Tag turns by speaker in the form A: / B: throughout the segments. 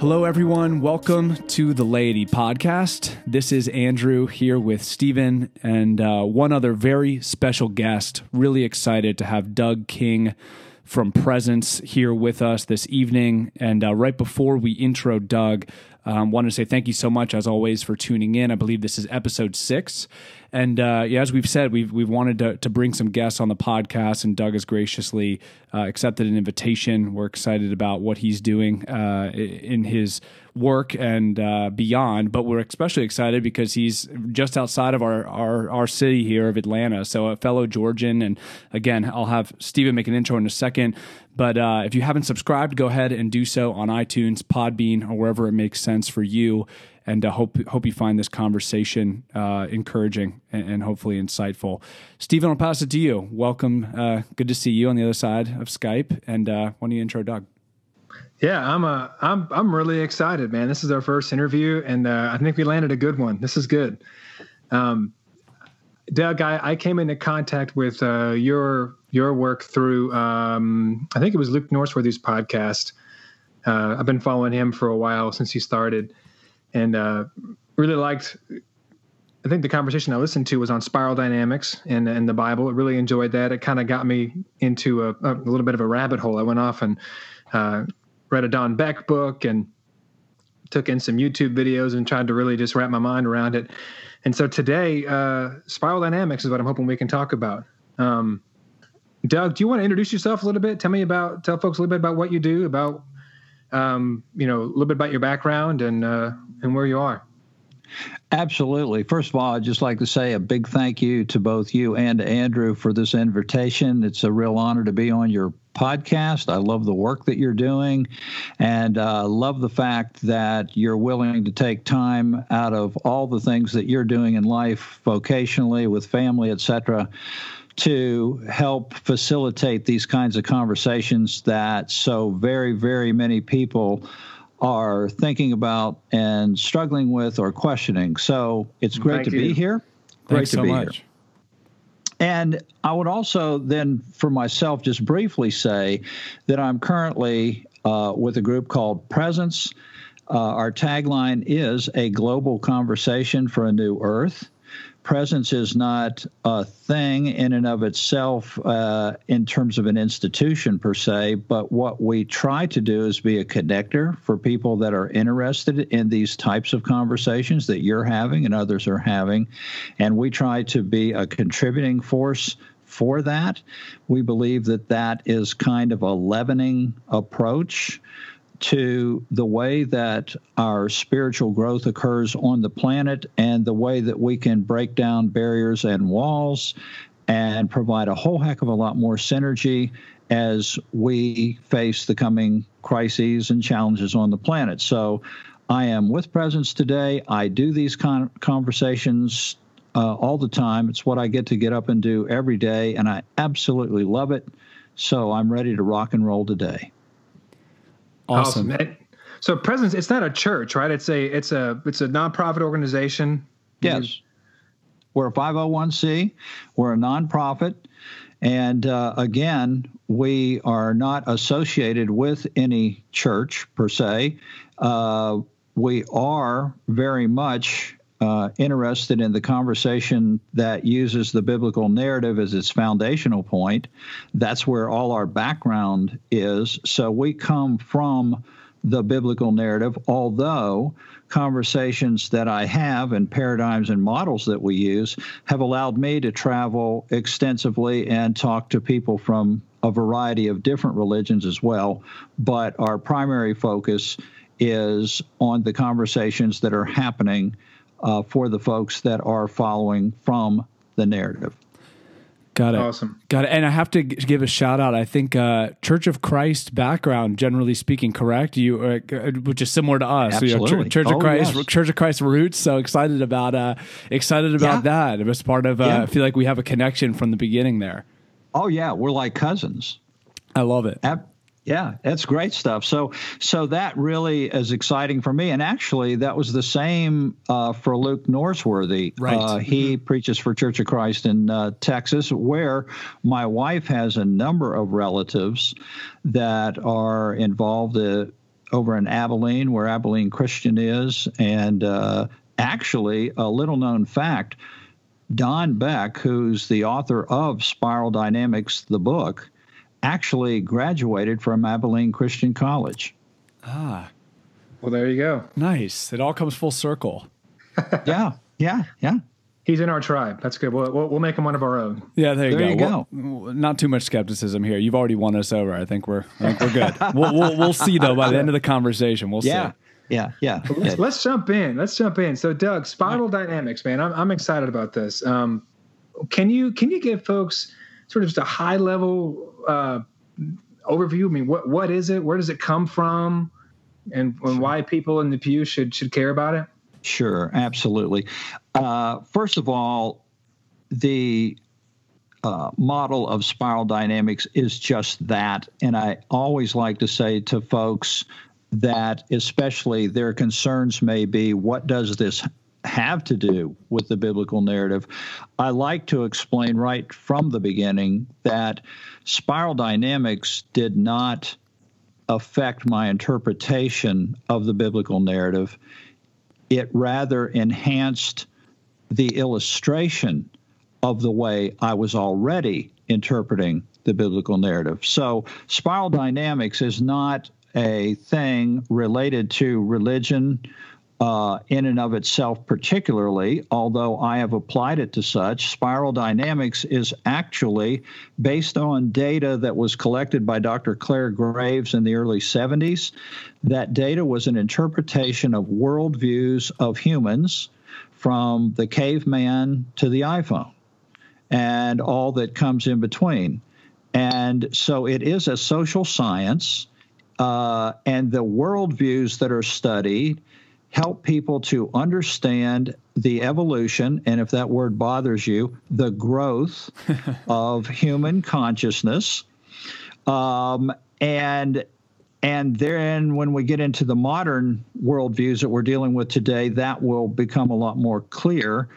A: Hello, everyone. Welcome to the Laity Podcast. This is Andrew here with Stephen and uh, one other very special guest. Really excited to have Doug King from Presence here with us this evening. And uh, right before we intro Doug, um, wanted to say thank you so much, as always, for tuning in. I believe this is episode six. And uh, yeah, as we've said, we've we've wanted to, to bring some guests on the podcast, and Doug has graciously uh, accepted an invitation. We're excited about what he's doing uh, in his work and uh, beyond. But we're especially excited because he's just outside of our, our our city here of Atlanta. So a fellow Georgian, and again, I'll have Stephen make an intro in a second. But uh, if you haven't subscribed, go ahead and do so on iTunes, Podbean, or wherever it makes sense for you and uh, hope hope you find this conversation uh, encouraging and, and, hopefully insightful. Stephen, I'll pass it to you. Welcome. Uh, good to see you on the other side of Skype. And uh, why don't you intro Doug?
B: Yeah, I'm uh, I'm I'm really excited, man. This is our first interview, and I think we landed a good one. This is good. Um, Doug, I, I came into contact with uh, your your work through um, I think it was Luke Norsworthy's podcast. Uh, I've been following him for a while since he started, and uh, really liked. I think the conversation I listened to was on spiral dynamics and and the Bible. I really enjoyed that. It kind of got me into a, a, little bit of a rabbit hole. I went off and uh, read a Don Beck book and took in some YouTube videos and tried to really just wrap my mind around it. And so today, uh, spiral dynamics is what I'm hoping we can talk about. Um, Doug, do you want to introduce yourself a little bit? Tell me about, tell folks a little bit about what you do, about um, you know, a little bit about your background and uh, and where you are.
C: Absolutely. First of all, I'd just like to say a big thank you to both you and Andrew for this invitation. It's a real honor to be on your podcast. I love the work that you're doing and uh, love the fact that you're willing to take time out of all the things that you're doing in life, vocationally, with family, etc to help facilitate these kinds of conversations that so very, very many people are thinking about and struggling with or questioning. So it's great
B: Thank
C: to
B: you.
C: be here. Great
A: Thanks
C: to
A: so
C: be
A: much.
C: here. And I would also then, for myself, just briefly say that I'm currently uh, with a group called Presence. Uh, our tagline is a global conversation for a new earth presence is not a thing in and of itself uh, in terms of an institution per se, but what we try to do is be a connector for people that are interested in these types of conversations that you're having and others are having. And we try to be a contributing force for that. We believe that that is kind of a leavening approach to the way that our spiritual growth occurs on the planet and the way that we can break down barriers and walls and provide a whole heck of a lot more synergy as we face the coming crises and challenges on the planet. So I am with Presence today. I do these con- conversations uh, all the time. It's what I get to get up and do every day, and I absolutely love it. So I'm ready to rock and roll today.
A: Awesome.
B: awesome. So Presence, it's not a church, right? It's a it's a it's a nonprofit organization.
C: Yes. We're a 501c. We're a nonprofit. And uh, again, we are not associated with any church per se. Uh, we are very much uh, interested in the conversation that uses the biblical narrative as its foundational point. That's where all our background is. So we come from the biblical narrative, although conversations that I have and paradigms and models that we use have allowed me to travel extensively and talk to people from a variety of different religions as well. But our primary focus is on the conversations that are happening uh, for the folks that are following from the narrative.
A: Got it.
B: Awesome.
A: Got it. And I have to g- give a shout out. I think uh, Church of Christ background, generally speaking, correct? You, uh, uh, which is similar to us. You know,
C: Absolutely.
A: Church, Church of
C: Oh,
A: Christ,
C: yes.
A: Church of Christ roots. So excited about, uh, excited about that. It was part of. Uh,
C: Yeah.
A: I feel like we have a connection from the beginning there.
C: Oh yeah, we're like cousins.
A: I love it.
C: Ab- Yeah, that's great stuff. So, so that really is exciting for me. And actually, that was the same uh, for Luke Norsworthy.
A: Right.
C: Uh, he preaches for Church of Christ in uh, Texas, where my wife has a number of relatives that are involved uh, over in Abilene, where Abilene Christian is. And uh, actually, a little known fact Don Beck, who's the author of Spiral Dynamics, the book, actually graduated from Abilene Christian College.
A: Ah.
B: Well, there you go.
A: Nice. It all comes full circle.
C: yeah, yeah, yeah.
B: He's in our tribe. That's good. We'll, we'll, we'll make him one of our own.
A: Yeah, there you
C: there
A: go.
C: You go.
A: Well, not too much skepticism here. You've already won us over. I think we're I think we're good. we'll, we'll, we'll see though by the end of the conversation. We'll
C: yeah.
A: see.
C: Yeah, yeah.
B: Let's, let's, jump in. Let's jump in. So, Doug, spiral dynamics, man. I'm, I'm excited about this. Um, can you can you give folks sort of just a high level uh, overview? I mean, what what is it? Where does it come from? And, and why people in the pew should should care about it?
C: Sure, absolutely. Uh, first of all, the uh, model of spiral dynamics is just that. And I always like to say to folks that, especially their concerns may be what does this have to do with the biblical narrative? I like to explain right from the beginning that spiral dynamics did not affect my interpretation of the biblical narrative. It rather enhanced the illustration of the way I was already interpreting the biblical narrative. So, spiral dynamics is not a thing related to religion uh, in and of itself, particularly, although I have applied it to such. Spiral dynamics is actually based on data that was collected by Dr. Clare Graves in the early 70s. That data was an interpretation of worldviews of humans from the caveman to the iPhone and all that comes in between. And so it is a social science, uh, and the worldviews that are studied help people to understand the evolution, and if that word bothers you, the growth of human consciousness. Um, and and then when we get into the modern worldviews that we're dealing with today, that will become a lot more clear.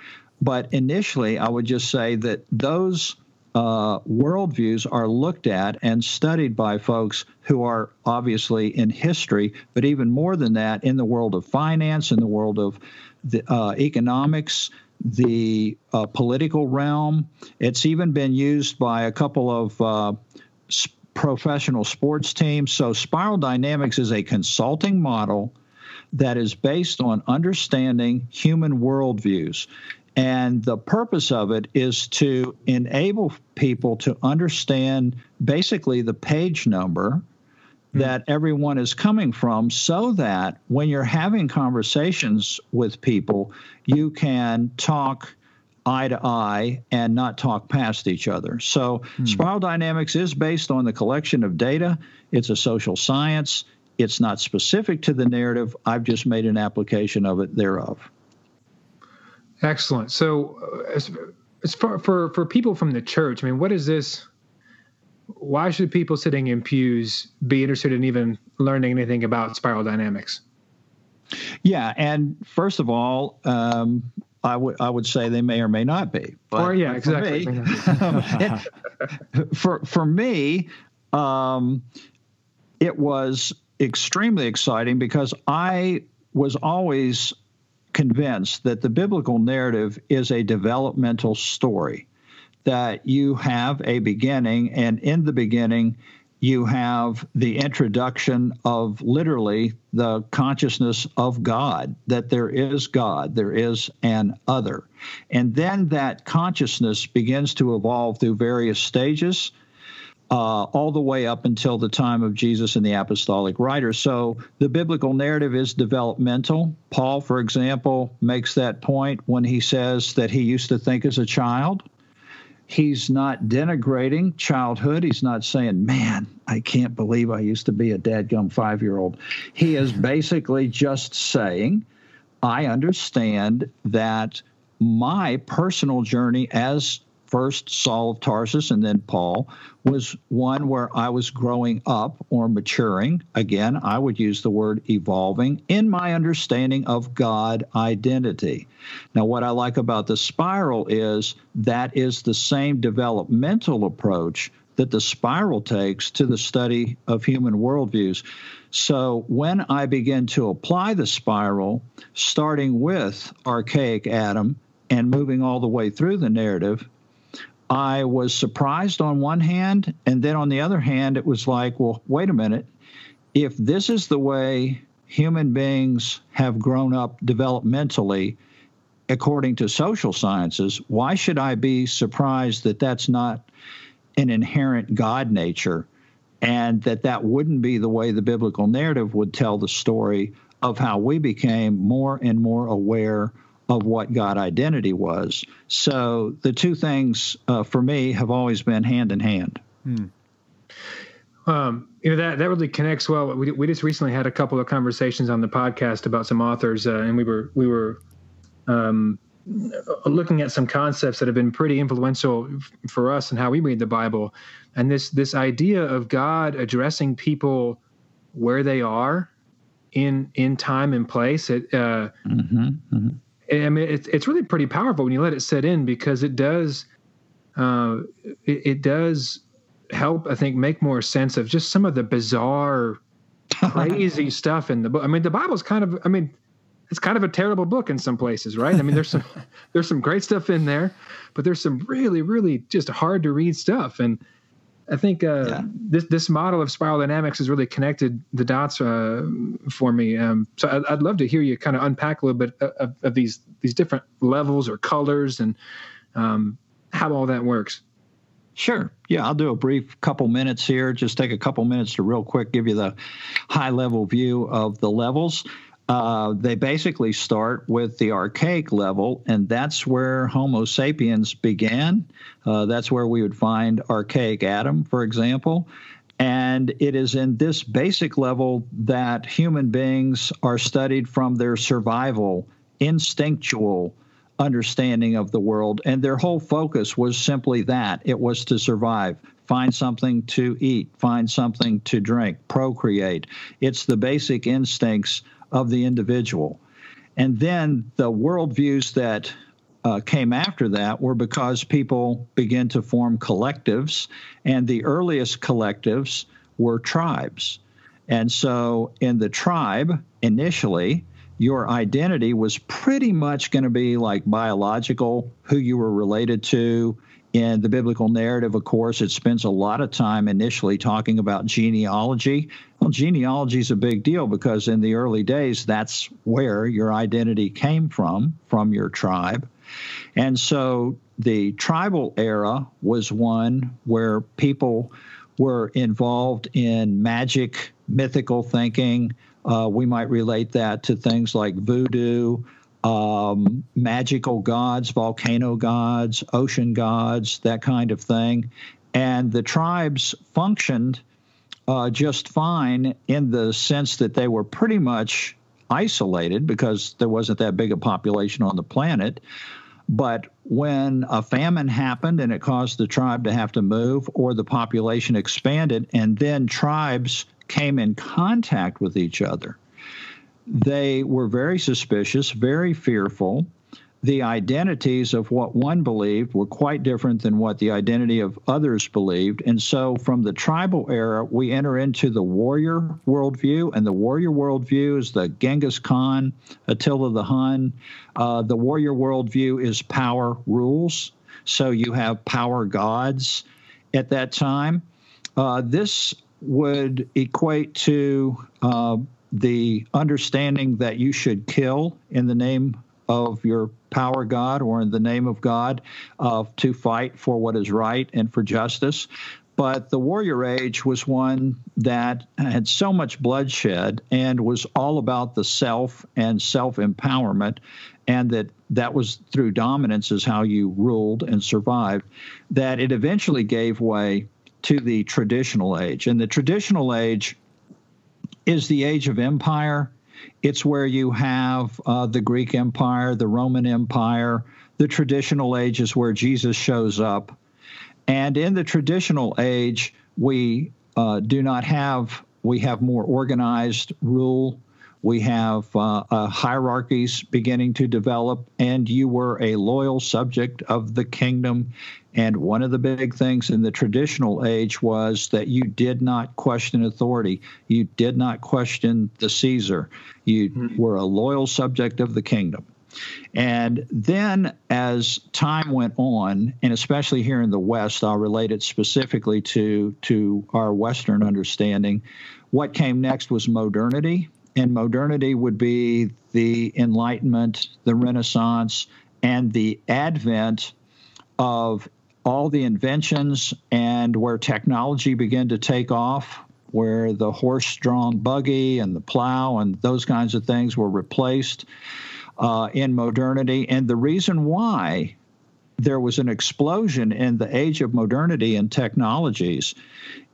C: But initially, I would just say that those uh, worldviews are looked at and studied by folks who are obviously in history, but even more than that, in the world of finance, in the world of the, uh, economics, the uh, political realm. It's even been used by a couple of uh, professional sports teams. So, Spiral Dynamics is a consulting model that is based on understanding human worldviews. And the purpose of it is to enable people to understand basically the page number that everyone is coming from so that when you're having conversations with people, you can talk eye to eye and not talk past each other. So, hmm. spiral dynamics is based on the collection of data, it's a social science. It's not specific to the narrative. I've just made an application of it thereof.
B: Excellent. So, uh, as, as far for for people from the church, I mean, what is this? Why should people sitting in pews be interested in even learning anything about spiral dynamics?
C: Yeah, and first of all, um, I would I would say they may or may not be.
B: But or yeah, exactly.
C: For me, for, for me um, it was extremely exciting because I was always convinced that the biblical narrative is a developmental story, that you have a beginning, and in the beginning, you have the introduction of literally the consciousness of God, that there is God, there is an other. And then that consciousness begins to evolve through various stages uh, all the way up until the time of Jesus and the apostolic writers. So the biblical narrative is developmental. Paul, for example, makes that point when he says that he used to think as a child. He's not denigrating childhood. He's not saying, man, I can't believe I used to be a dadgum five year old. He is basically just saying, I understand that my personal journey as first Saul of Tarsus and then Paul was one where I was growing up or maturing. Again, I would use the word evolving in my understanding of God identity. Now, what I like about the spiral is that is the same developmental approach that the spiral takes to the study of human worldviews. So when I begin to apply the spiral, starting with archaic Adam and moving all the way through the narrative, I was surprised on one hand, and then on the other hand, it was like, well, wait a minute. If this is the way human beings have grown up developmentally, according to social sciences, why should I be surprised that that's not an inherent God nature and that that wouldn't be the way the biblical narrative would tell the story of how we became more and more aware of what God identity was. So the two things uh, for me have always been hand in hand. Hmm.
B: Um, you know that that really connects well. We, we just recently had a couple of conversations on the podcast about some authors, uh, and we were we were um, looking at some concepts that have been pretty influential for us and how we read the Bible, and this this idea of God addressing people where they are in in time and place. It, uh, mm-hmm, mm-hmm. I mean, it's it's really pretty powerful when you let it set in because it does uh, it, it does help. I think make more sense of just some of the bizarre, crazy stuff in the book. I mean, the Bible's kind of. I mean it's kind of a terrible book in some places, right? I mean, there's some there's some great stuff in there, but there's some really, really just hard to read stuff. And I think uh, yeah. this this model of spiral dynamics has really connected the dots uh, for me. Um, so I'd, I'd, love to hear you kind of unpack a little bit of, of these these different levels or colors and um, how all that works.
C: Sure. Yeah, I'll do a brief couple minutes here. Just take a couple minutes to real quick give you the high level view of the levels. Uh, they basically start with the archaic level, and that's where Homo sapiens began. Uh, that's where we would find archaic Adam, for example. And it is in this basic level that human beings are studied from their survival, instinctual understanding of the world. And their whole focus was simply that it was to survive, find something to eat, find something to drink, procreate. It's the basic instincts of the individual. And then the worldviews that uh, came after that were because people began to form collectives, and the earliest collectives were tribes. And so, in the tribe, initially, your identity was pretty much going to be like biological, who you were related to, in the biblical narrative, of course, it spends a lot of time initially talking about genealogy. Well, genealogy is a big deal because in the early days, that's where your identity came from, from your tribe. And so the tribal era was one where people were involved in magic, mythical thinking. Uh, we might relate that to things like voodoo, um, magical gods, volcano gods, ocean gods, that kind of thing. And the tribes functioned uh, just fine in the sense that they were pretty much isolated because there wasn't that big a population on the planet. But when a famine happened and it caused the tribe to have to move, or the population expanded, and then tribes came in contact with each other, they were very suspicious, very fearful. The identities of what one believed were quite different than what the identity of others believed. And so, from the tribal era, we enter into the warrior worldview. And the warrior worldview is the Genghis Khan, Attila the Hun. Uh, the warrior worldview is power rules. So, you have power gods at that time. Uh, this would equate to uh, the understanding that you should kill in the name of your power God or in the name of God uh, to fight for what is right and for justice. But the warrior age was one that had so much bloodshed and was all about the self and self empowerment, and that that was through dominance is how you ruled and survived, that it eventually gave way to the traditional age. And the traditional age is the age of empire. It's where you have uh, the Greek Empire, the Roman Empire. The traditional age is where Jesus shows up. And in the traditional age, we uh, do not have, we have more organized rule. We have uh, uh, hierarchies beginning to develop, and you were a loyal subject of the kingdom. And one of the big things in the traditional age was that you did not question authority. You did not question the Caesar. You mm-hmm. were a loyal subject of the kingdom. And then as time went on, and especially here in the West, I'll relate it specifically to, to our Western understanding, what came next was modernity. And modernity would be the Enlightenment, the Renaissance, and the advent of all the inventions and where technology began to take off, where the horse drawn buggy and the plow and those kinds of things were replaced uh, in modernity. And the reason why there was an explosion in the age of modernity and technologies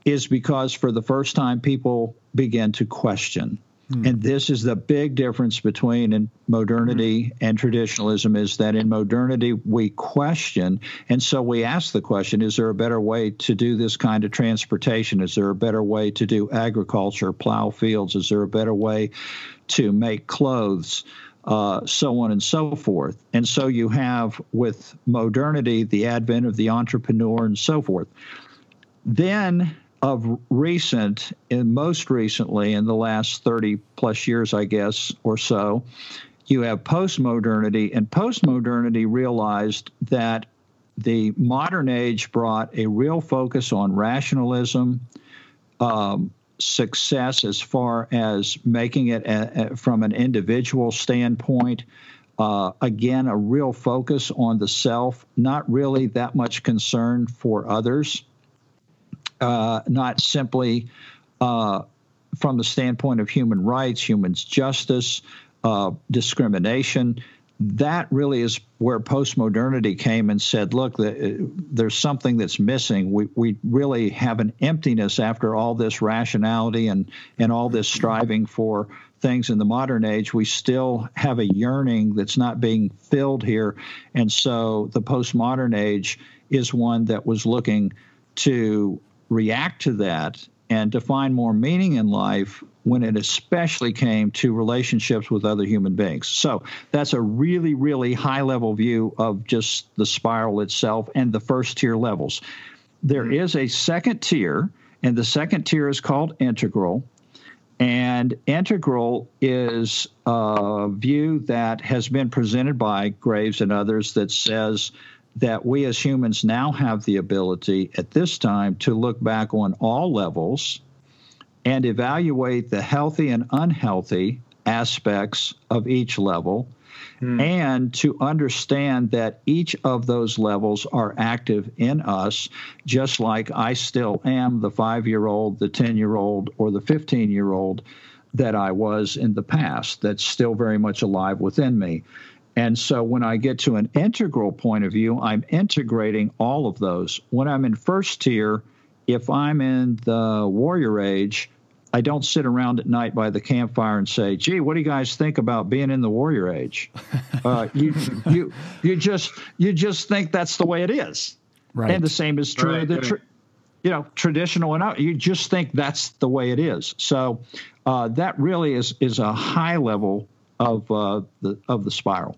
C: is because for the first time people began to question. Hmm. And this is the big difference between modernity hmm. and traditionalism is that in modernity we question and so we ask the question is there a better way to do this kind of transportation is there a better way to do agriculture plow fields is there a better way to make clothes uh, so on and so forth. And so you have with modernity the advent of the entrepreneur and so forth. Then, of recent, and most recently in the last 30 plus years, I guess, or so, you have post-modernity, and post-modernity realized that the modern age brought a real focus on rationalism, um, success as far as making it a, a, from an individual standpoint. Uh, again, a real focus on the self, not really that much concern for others, uh, not simply uh, from the standpoint of human rights, human justice, uh, discrimination that really is where postmodernity came and said, look, the, there's something that's missing. We, we really have an emptiness after all this rationality and, and all this striving for things in the modern age. We still have a yearning that's not being filled here. And so the postmodern age is one that was looking to react to that and to find more meaning in life when it especially came to relationships with other human beings. So that's a really, really high level view of just the spiral itself and the first tier levels. There mm-hmm. is a second tier, and the second tier is called integral. And integral is a view that has been presented by Graves and others that says that we as humans now have the ability at this time to look back on all levels and evaluate the healthy and unhealthy aspects of each level hmm. and to understand that each of those levels are active in us, just like I still am the five year old, the 10 year old, or the 15 year old that I was in the past, that's still very much alive within me. And so when I get to an integral point of view, I'm integrating all of those. When I'm in first tier, if I'm in the warrior age, I don't sit around at night by the campfire and say, "Gee, what do you guys think about being in the warrior age?" Uh, you you you just you just think that's the way it is, right? And the same is true right, of the, tra- you know, traditional and you just think that's the way it is. So uh, that really is is a high level of uh, the of the spiral.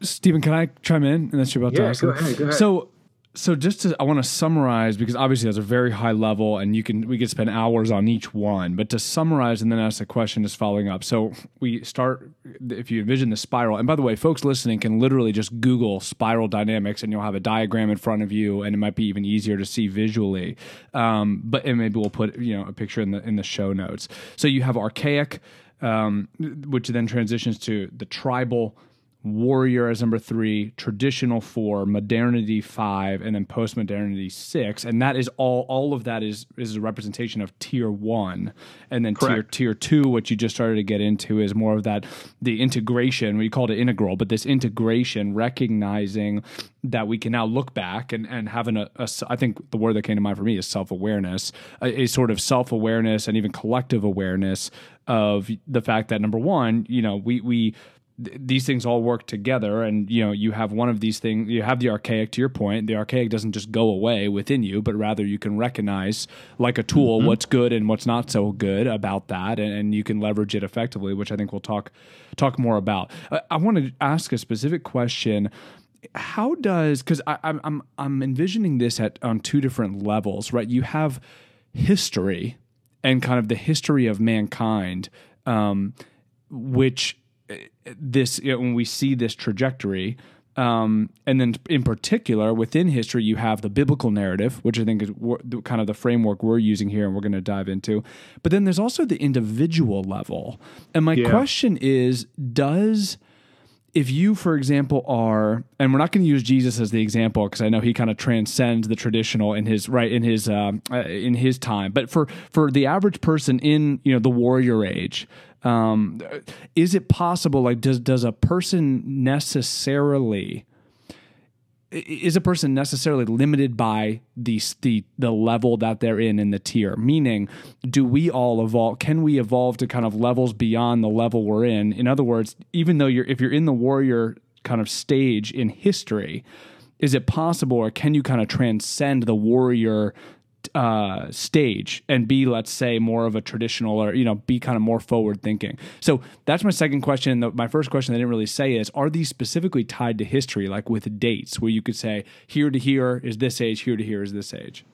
A: Stephen, can I chime in? And that's you're about
B: yeah,
A: to ask.
B: Go ahead, go ahead.
A: So so just to i want to summarize because obviously that's a very high level and you can we could spend hours on each one but to summarize and then ask a question is following up so we start if you envision the spiral and by the way folks listening can literally just google spiral dynamics and you'll have a diagram in front of you and it might be even easier to see visually um, but and maybe we'll put you know a picture in the in the show notes so you have archaic um, which then transitions to the tribal warrior as number three, traditional four, modernity five, and then post modernity six. And that is all. All of that is is a representation of tier one, and then Correct. tier tier two, which you just started to get into, is more of that the integration. We called it integral, but this integration, recognizing that we can now look back and and having a, a I think the word that came to mind for me is self awareness, a, uh, a sort of self awareness and even collective awareness of the fact that number one, you know, we we th- these things all work together and you know you have one of these things you have the archaic to your point the archaic doesn't just go away within you but rather you can recognize like a tool mm-hmm. what's good and what's not so good about that and, and, you can leverage it effectively which i think we'll talk talk more about. I, I want to ask a specific question. How does because i'm i'm i'm envisioning this at on two different levels right? You have history and kind of the history of mankind um, which this you know, when we see this trajectory um, and then in particular within history you have the biblical narrative which i think is kind of the framework we're using here and we're going to dive into. But then there's also the individual level. And my yeah. question is does if you, for example, are, and we're not going to use Jesus as the example because I know he kind of transcends the traditional in his right in his uh, in his time, but for for the average person in you know the warrior age, um, is it possible? Like, does does a person necessarily is a person necessarily limited by the the the level that they're in in the tier? Meaning, do we all evolve? Can we evolve to kind of levels beyond the level we're in? In other words, even though you're if you're in the warrior kind of stage in history, is it possible, or can you kind of transcend the warrior uh, stage and be, let's say, more of a traditional or, you know, be kind of more forward thinking. So that's my second question. The, my first question I didn't really say is Are these specifically tied to history, like with dates, where you could say here to here is this age, here to here is this age?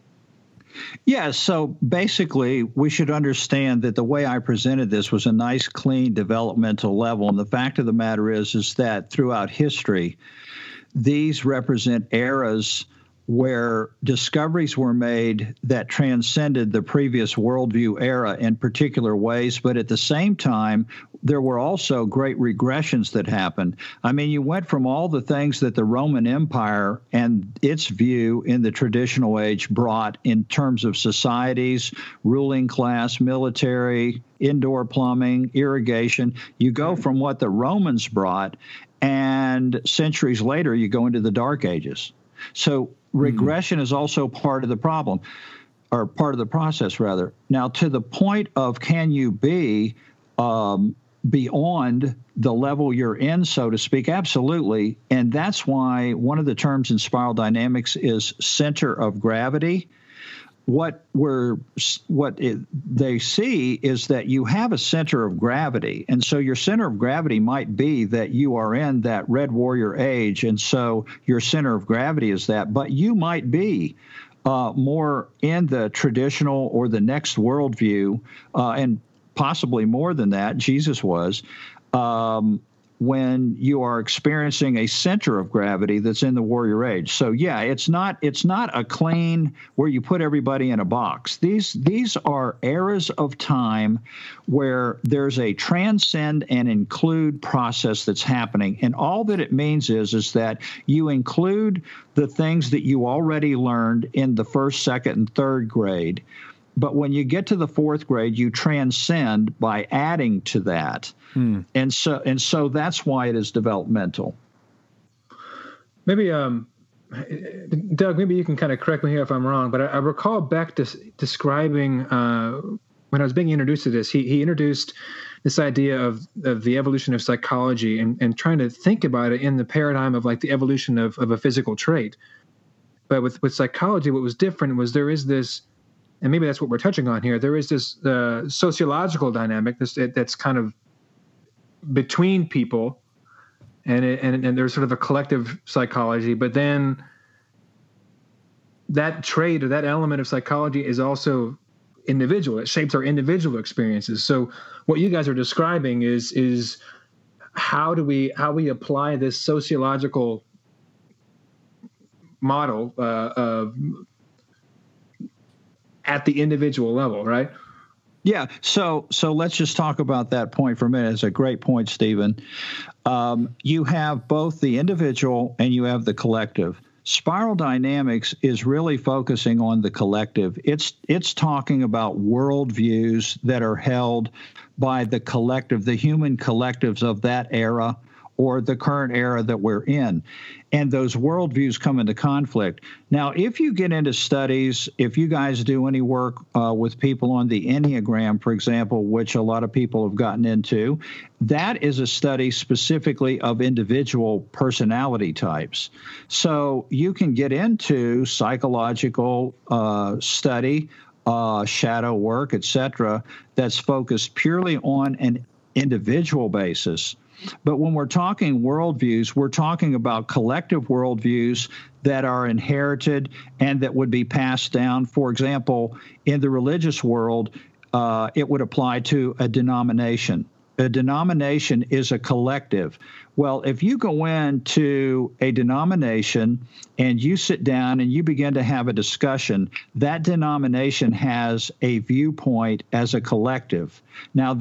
C: Yeah, so basically, we should understand that the way I presented this was a nice, clean developmental level. And the fact of the matter is, is that throughout history, these represent eras where discoveries were made that transcended the previous worldview era in particular ways, but at the same time, there were also great regressions that happened. I mean, you went from all the things that the Roman Empire and its view in the traditional age brought in terms of societies, ruling class, military, indoor plumbing, irrigation. You go from what the Romans brought, and centuries later, you go into the Dark Ages. So regression mm. is also part of the problem or part of the process rather. Now to the point of can you be um, beyond the level you're in so to speak absolutely. And that's why one of the terms in spiral dynamics is center of gravity what we're what it, they see is that you have a center of gravity. And so your center of gravity might be that you are in that red warrior age. And so your center of gravity is that. But you might be uh, more in the traditional or the next worldview uh, and possibly more than that. Jesus was um, when you are experiencing a center of gravity that's in the warrior age. So yeah, it's not it's not a clean where you put everybody in a box. These these are eras of time where there's a transcend and include process that's happening. And all that it means is is that you include the things that you already learned in the first, second, and third grade. But when you get to the fourth grade, you transcend by adding to that. Hmm. And so and so that's why it is developmental.
B: Maybe um Doug, maybe you can kind of correct me here if I'm wrong, but I, I recall Beck des- describing uh, when I was being introduced to this, he, he introduced this idea of, of the evolution of psychology and, and trying to think about it in the paradigm of like the evolution of, of a physical trait. But with, with psychology, what was different was there is this and maybe that's what we're touching on here. There is this uh, sociological dynamic that's that's kind of between people, and it, and and there's sort of a collective psychology. But then that trait or that element of psychology is also individual. It shapes our individual experiences. So what you guys are describing is is how do we how we apply this sociological model uh, of at the individual level, right?
C: Yeah. So so let's just talk about that point for a minute. It's a great point, Stephen. Um, you have both the individual and you have the collective. Spiral dynamics is really focusing on the collective. It's it's talking about worldviews that are held by the collective, the human collectives of that era or the current era that we're in. And those worldviews come into conflict. Now, if you get into studies, if you guys do any work uh, with people on the Enneagram, for example, which a lot of people have gotten into, that is a study specifically of individual personality types. So you can get into psychological uh, study uh, shadow work, etc., that's focused purely on an individual basis. But when we're talking worldviews, we're talking about collective worldviews that are inherited and that would be passed down. For example, in the religious world, uh, it would apply to a denomination. A denomination is a collective. Well, if you go into a denomination and you sit down and you begin to have a discussion, that denomination has a viewpoint as a collective. Now,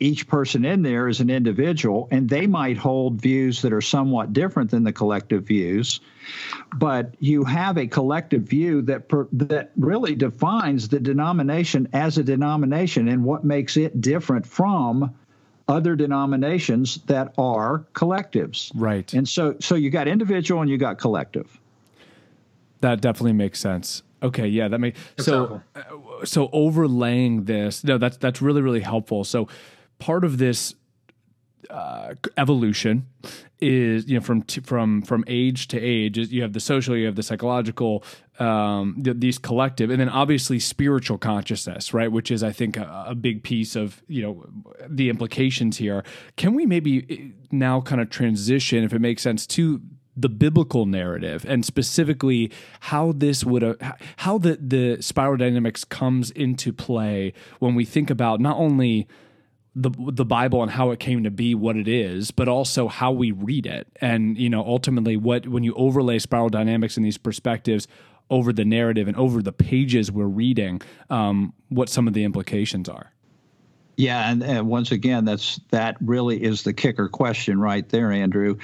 C: each person in there is an individual, and they might hold views that are somewhat different than the collective views. But you have a collective view that per, that really defines the denomination as a denomination and what makes it different from other denominations that are collectives.
A: Right.
C: And so so you got individual and you got collective.
A: That definitely makes sense. Okay, yeah, that makes so uh, so overlaying this. No, that's that's really really helpful. So part of this uh, evolution is you know from t- from from age to age you have the social you have the psychological um, th- these collective and then obviously spiritual consciousness right? Which is i think a, a, big piece of you know the implications here. Can we maybe eh, now kind of transition if it makes sense to the biblical narrative and specifically how this would uh, how the the spiral dynamics comes into play when we think about not only the the Bible and how it came to be what it is, but also how we read it, and you know ultimately what when you overlay spiral dynamics and these perspectives over the narrative and over the pages we're reading, um, what some of the implications are.
C: Yeah, and, and, once again, that's that really is the kicker question right there, Andrew.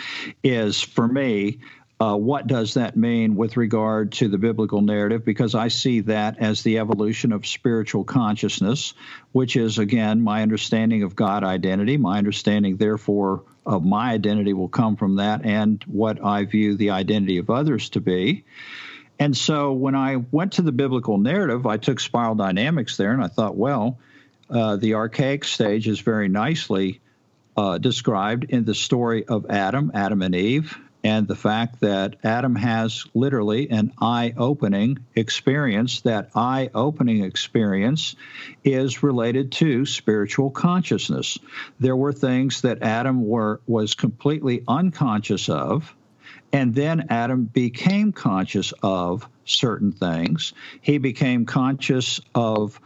C: Is for me, uh, what does that mean with regard to the biblical narrative? Because I see that as the evolution of spiritual consciousness, which is, again, my understanding of God identity. My understanding, therefore, of my identity will come from that and what I view the identity of others to be. And so when I went to the biblical narrative, I took spiral dynamics there and I thought, well, uh, the archaic stage is very nicely uh, described in the story of Adam, Adam and Eve and the fact that Adam has literally an eye opening experience. That eye opening experience is related to spiritual consciousness. There were things that Adam were, was completely unconscious of. And then Adam became conscious of certain things. He became conscious of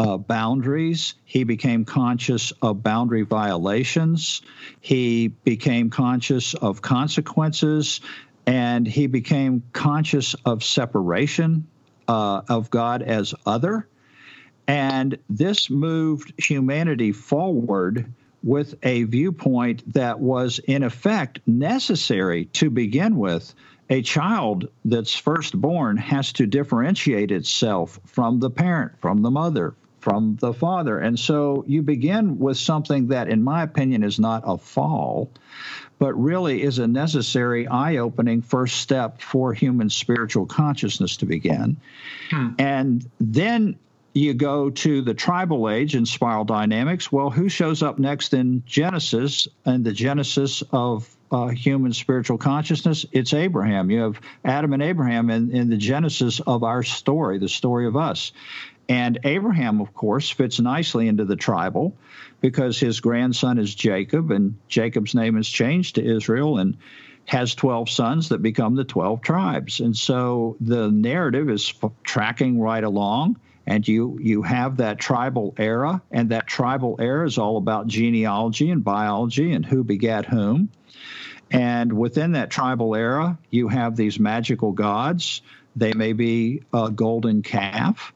C: uh, boundaries. He became conscious of boundary violations. He became conscious of consequences. And he became conscious of separation uh, of God as other. And this moved humanity forward with a viewpoint that was, in effect, necessary to begin with. A child that's first born has to differentiate itself from the parent, from the mother, from the Father. And so you begin with something that, in my opinion, is not a fall, but really is a necessary eye opening first step for human spiritual consciousness to begin. Hmm. And then you go to the tribal age and spiral dynamics. Well, who shows up next in Genesis and the Genesis of uh, human spiritual consciousness? It's Abraham. You have Adam and Abraham in, in the genesis of our story, the story of us. And Abraham, of course, fits nicely into the tribal because his grandson is Jacob, and Jacob's name is changed to Israel and has 12 sons that become the 12 tribes. And so the narrative is tracking right along. And you, you have that tribal era, and that tribal era is all about genealogy and biology and who begat whom. And within that tribal era, you have these magical gods. They may be a golden calf,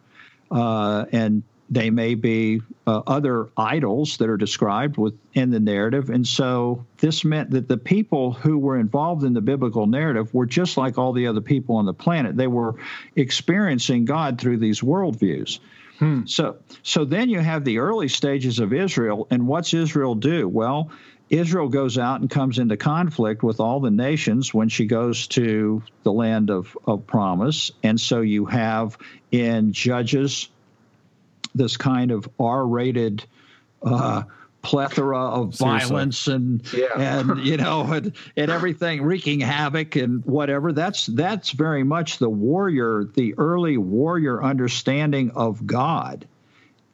C: uh, and they may be uh, other idols that are described within the narrative. And so this meant that the people who were involved in the biblical narrative were just like all the other people on the planet. They were experiencing God through these worldviews. Hmm. So, so then you have the early stages of Israel, and what's Israel do? Well, Israel goes out and comes into conflict with all the nations when she goes to the land of, of promise. And so you have in Judges this kind of R rated. Uh, plethora of Seriously. violence and yeah. and you know and, and everything wreaking havoc and whatever that's that's very much the warrior the early warrior understanding of god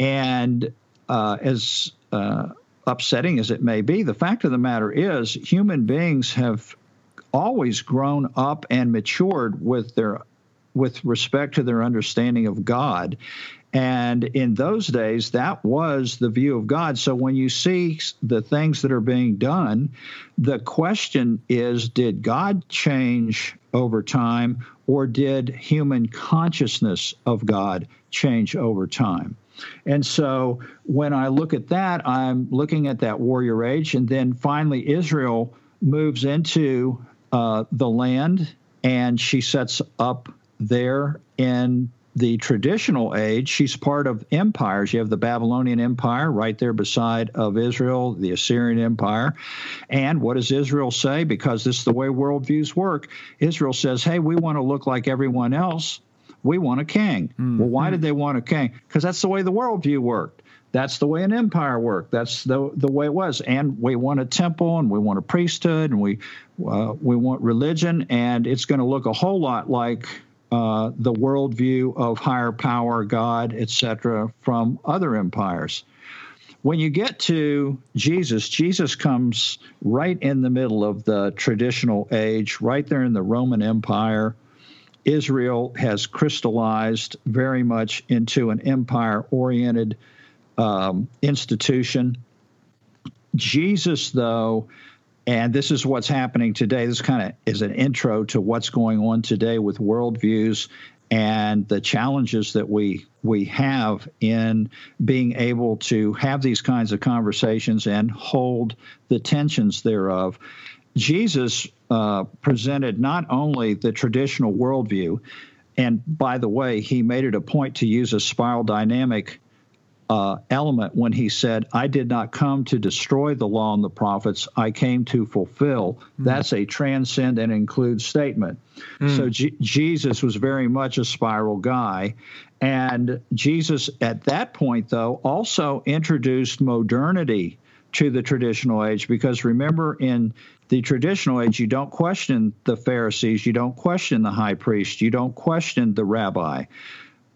C: and uh, as uh, upsetting as it may be, the fact of the matter is human beings have always grown up and matured with their with respect to their understanding of God. And in those days, that was the view of God. So when you see the things that are being done, the question is did God change over time, or did human consciousness of God change over time? And so when I look at that, I'm looking at that warrior age. And then finally, Israel moves into uh, the land and she sets up there in the traditional age, she's part of empires. You have the Babylonian Empire right there beside of Israel, the Assyrian Empire. And what does Israel say? Because this is the way worldviews work. Israel says, hey, we want to look like everyone else we want a king. Mm-hmm. Well, why did they want a king? Because that's the way the worldview worked. That's the way an empire worked. That's the the way it was. And we want a temple, and we want a priesthood, and we uh, we want religion, and it's going to look a whole lot like uh, the worldview of higher power, God, etc., from other empires. When you get to Jesus, Jesus comes right in the middle of the traditional age, right there in the Roman Empire. Israel has crystallized very much into an empire oriented um, institution. Jesus, though, and this is what's happening today. This kind of is an intro to what's going on today with worldviews and the challenges that we we have in being able to have these kinds of conversations and hold the tensions thereof. Jesus uh, presented not only the traditional worldview, and by the way, he made it a point to use a spiral dynamic uh, element when he said, I did not come to destroy the law and the prophets, I came to fulfill. Mm. That's a transcend and include statement. Mm. So G- Jesus was very much a spiral guy. And Jesus, at that point, though, also introduced modernity to the traditional age because remember in the traditional age, you don't question the Pharisees, you don't question the high priest, you don't question the rabbi.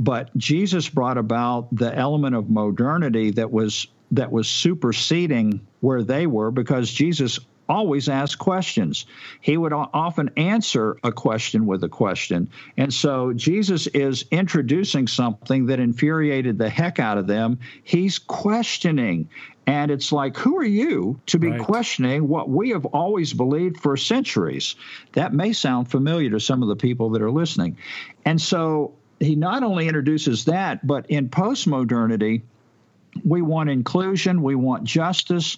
C: But Jesus brought about the element of modernity that was that was superseding where they were because Jesus always asked questions. He would often answer a question with a question. And so Jesus is introducing something that infuriated the heck out of them. He's questioning. And it's like, who are you to be right. questioning what we have always believed for centuries? That may sound familiar to some of the people that are listening. And so he not only introduces that, but in postmodernity, we want inclusion, we want justice.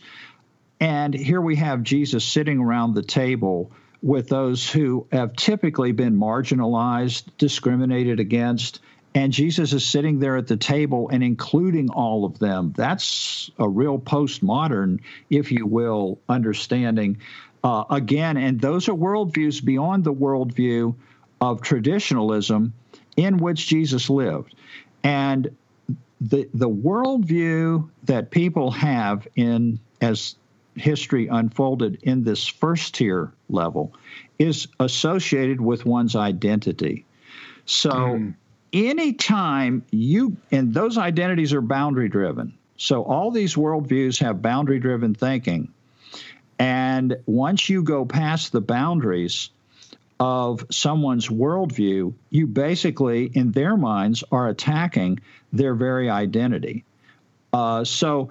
C: And here we have Jesus sitting around the table with those who have typically been marginalized, discriminated against, and Jesus is sitting there at the table and including all of them. That's a real postmodern, if you will, understanding. Uh, again, and those are worldviews beyond the worldview of traditionalism in which Jesus lived. And the the worldview that people have in as history unfolded in this first tier level is associated with one's identity. So mm anytime you, and those identities are boundary driven. So all these worldviews have boundary driven thinking. And once you go past the boundaries of someone's worldview, you basically, in their minds, are attacking their very identity. Uh, so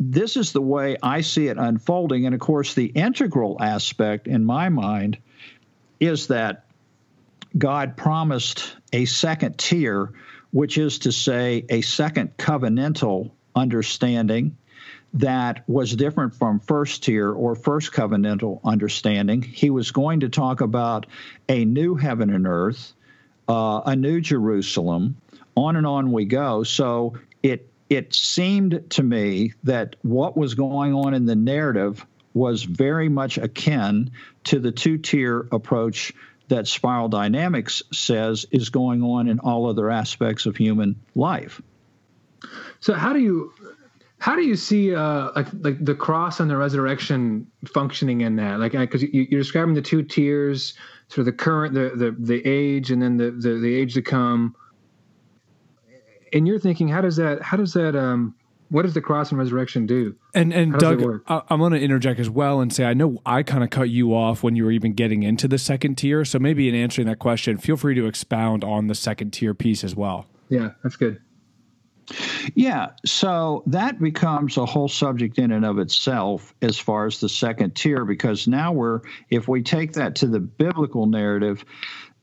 C: this is the way I see it unfolding. And of course, the integral aspect in my mind is that God promised a second tier, which is to say, a second covenantal understanding that was different from first tier or first covenantal understanding. He was going to talk about a new heaven and earth, uh, a new Jerusalem, on and on we go. So it it seemed to me that what was going on in the narrative was very much akin to the two tier approach that spiral dynamics says is going on in all other aspects of human life.
B: So how do you how do you see uh, like like the cross and the resurrection functioning in that? Like because you, you're describing the two tiers, sort of the current, the the the age, and then the the, the age to come. And you're thinking, how does that how does that um what does the cross and resurrection do?
A: And and Doug, I, am going to interject as well and say I know I kind of cut you off when you were even getting into the second tier. So maybe in answering that question, feel free to expound on the second tier piece as well.
B: Yeah, that's good.
C: Yeah, so that becomes a whole subject in and of itself as far as the second tier, because now we're, if we take that to the biblical narrative,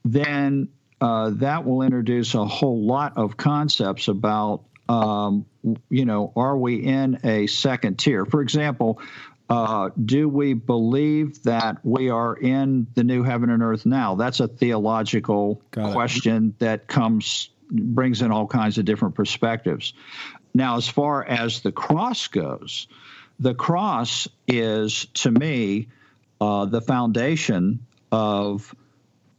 C: then uh, that will introduce a whole lot of concepts about um, you know, are we in a second tier? For example, uh, do we believe that we are in the new heaven and earth now? That's a theological question that comes brings in all kinds of different perspectives. Now, as far as the cross goes, the cross is to me uh, the foundation of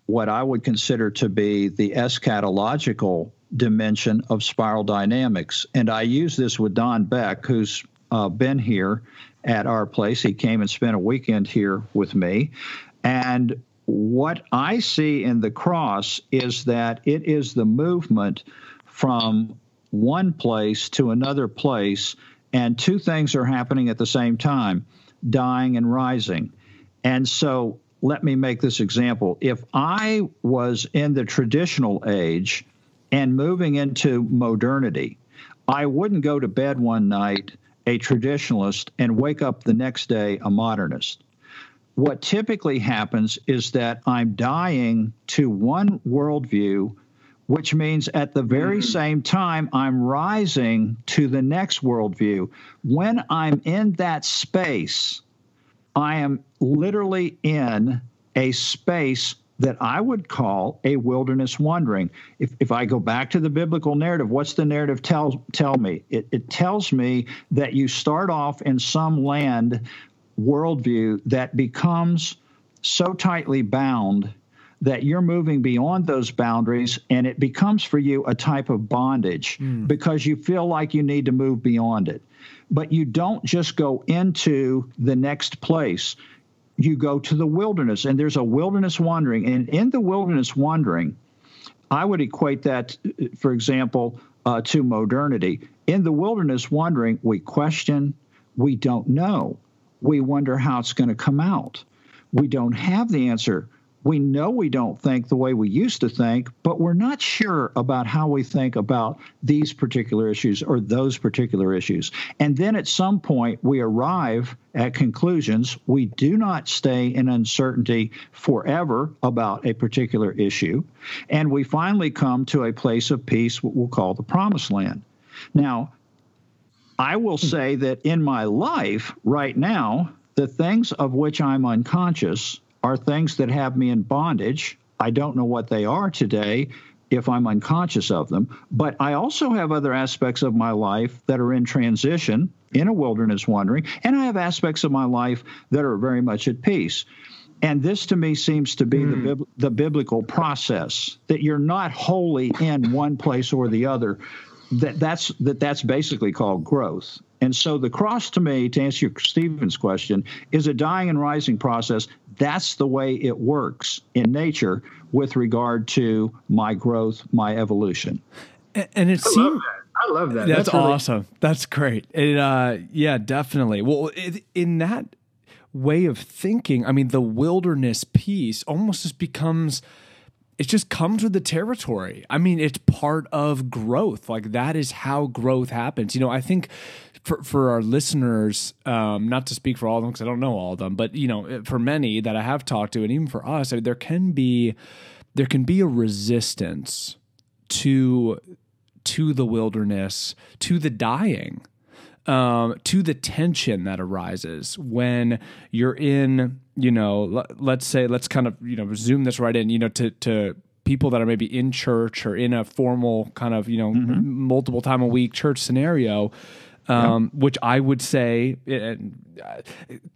C: what I would consider to be the eschatological dimension of spiral dynamics. And I use this with Don Beck, who's uh, been here at our place. He came and spent a weekend here with me. And what I see in the cross is that it is the movement from one place to another place, and two things are happening at the same time dying and rising. And so let me make this example. If I was in the traditional age, and moving into modernity, I wouldn't go to bed one night a traditionalist and wake up the next day a modernist. What typically happens is that I'm dying to one worldview, which means at the very mm-hmm. same time I'm rising to the next worldview. When I'm in that space, I am literally in a space that I would call a wilderness wandering. If, if I go back to the biblical narrative, what's the narrative tell, tell me? It, it tells me that you start off in some land worldview that becomes so tightly bound that you're moving beyond those boundaries and it becomes for you a type of bondage mm. because you feel like you need to move beyond it. But you don't just go into the next place you go to the wilderness, and there's a wilderness wandering. And in the wilderness wandering, I would equate that, for example, uh, to modernity. In the wilderness wandering, we question, we don't know, we wonder how it's going to come out. We don't have the answer we know we don't think the way we used to think, but we're not sure about how we think about these particular issues or those particular issues. And then at some point, we arrive at conclusions. We do not stay in uncertainty forever about a particular issue. And we finally come to a place of peace, what we'll call the promised land. Now, I will say that in my life right now, the things of which I'm unconscious are things that have me in bondage. I don't know what they are today if I'm unconscious of them. But I also have other aspects of my life that are in transition, in a wilderness wandering, and I have aspects of my life that are very much at peace. And this to me seems to be mm. the, hmm. the biblical process that you're not wholly in one place or the other. That that's that that's basically called growth. And so the cross to me, to answer your Stephen's question, is a dying and rising process. That's the way it works in nature with regard to my growth, my evolution.
A: And it seems
B: I love that.
A: That's, that's really- awesome. That's great. It, uh, yeah, definitely. Well, it, in that way of thinking, I mean, the wilderness piece almost just becomes it just comes with the territory. I mean, it's part of growth. Like that is how growth happens. You know, I think for for our listeners, um, not to speak for all of them because I don't know all of them, but you know, for many that I have talked to, and even for us, I mean, there can be there can be a resistance to to the wilderness, to the dying, um, to the tension that arises when you're in, you know, let's say, let's kind of, you know, zoom this right in, you know, to, to people that are maybe in church or in a formal kind of, you know, mm-hmm. multiple time a week church scenario um, which I would say Uh,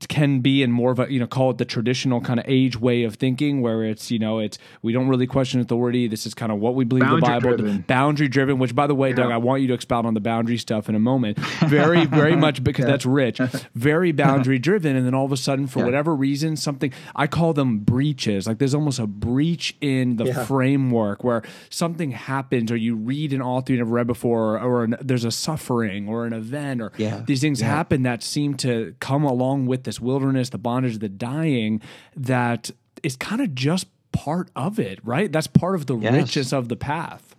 A: can be in more of a you know call it the traditional kind of age way of thinking, where it's you know it's we don't really question authority. This is kind of what we believe boundary the Bible, driven. boundary driven. Which by the way, yeah. Doug, I want you to expound on the boundary stuff in a moment. Very very much because yeah. that's rich. Very boundary driven, and then all of a sudden, for yeah. whatever reason, something I call them breaches. Like there's almost a breach in the framework where something happens, or you read an author you never read before, or, or an, there's a suffering or an event, or these things happen that seem to come along with this wilderness, the bondage, the dying, that is kind of just part of it, right? That's part of the yes. richness of the path.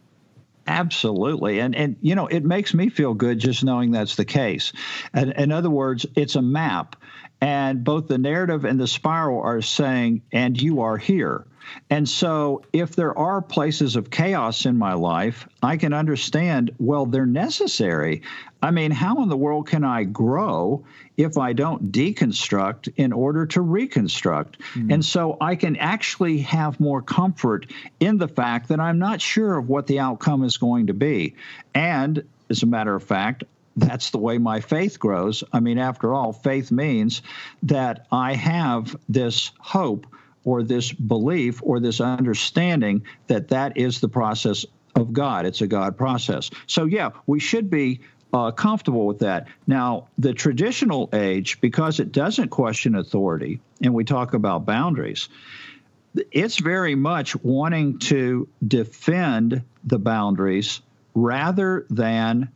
C: Absolutely. And and you know, it makes me feel good just knowing that's the case. And in other words, it's a map. And both the narrative and the spiral are saying, and you are here. And so, if there are places of chaos in my life, I can understand, well, they're necessary. I mean, how in the world can I grow if I don't deconstruct in order to reconstruct? Mm. And so, I can actually have more comfort in the fact that I'm not sure of what the outcome is going to be. And as a matter of fact, that's the way my faith grows. I mean, after all, faith means that I have this hope or this belief or this understanding that that is the process of God. It's a God process. So, yeah, we should be uh, comfortable with that. Now, the traditional age, because it doesn't question authority, and we talk about boundaries, it's very much wanting to defend the boundaries rather than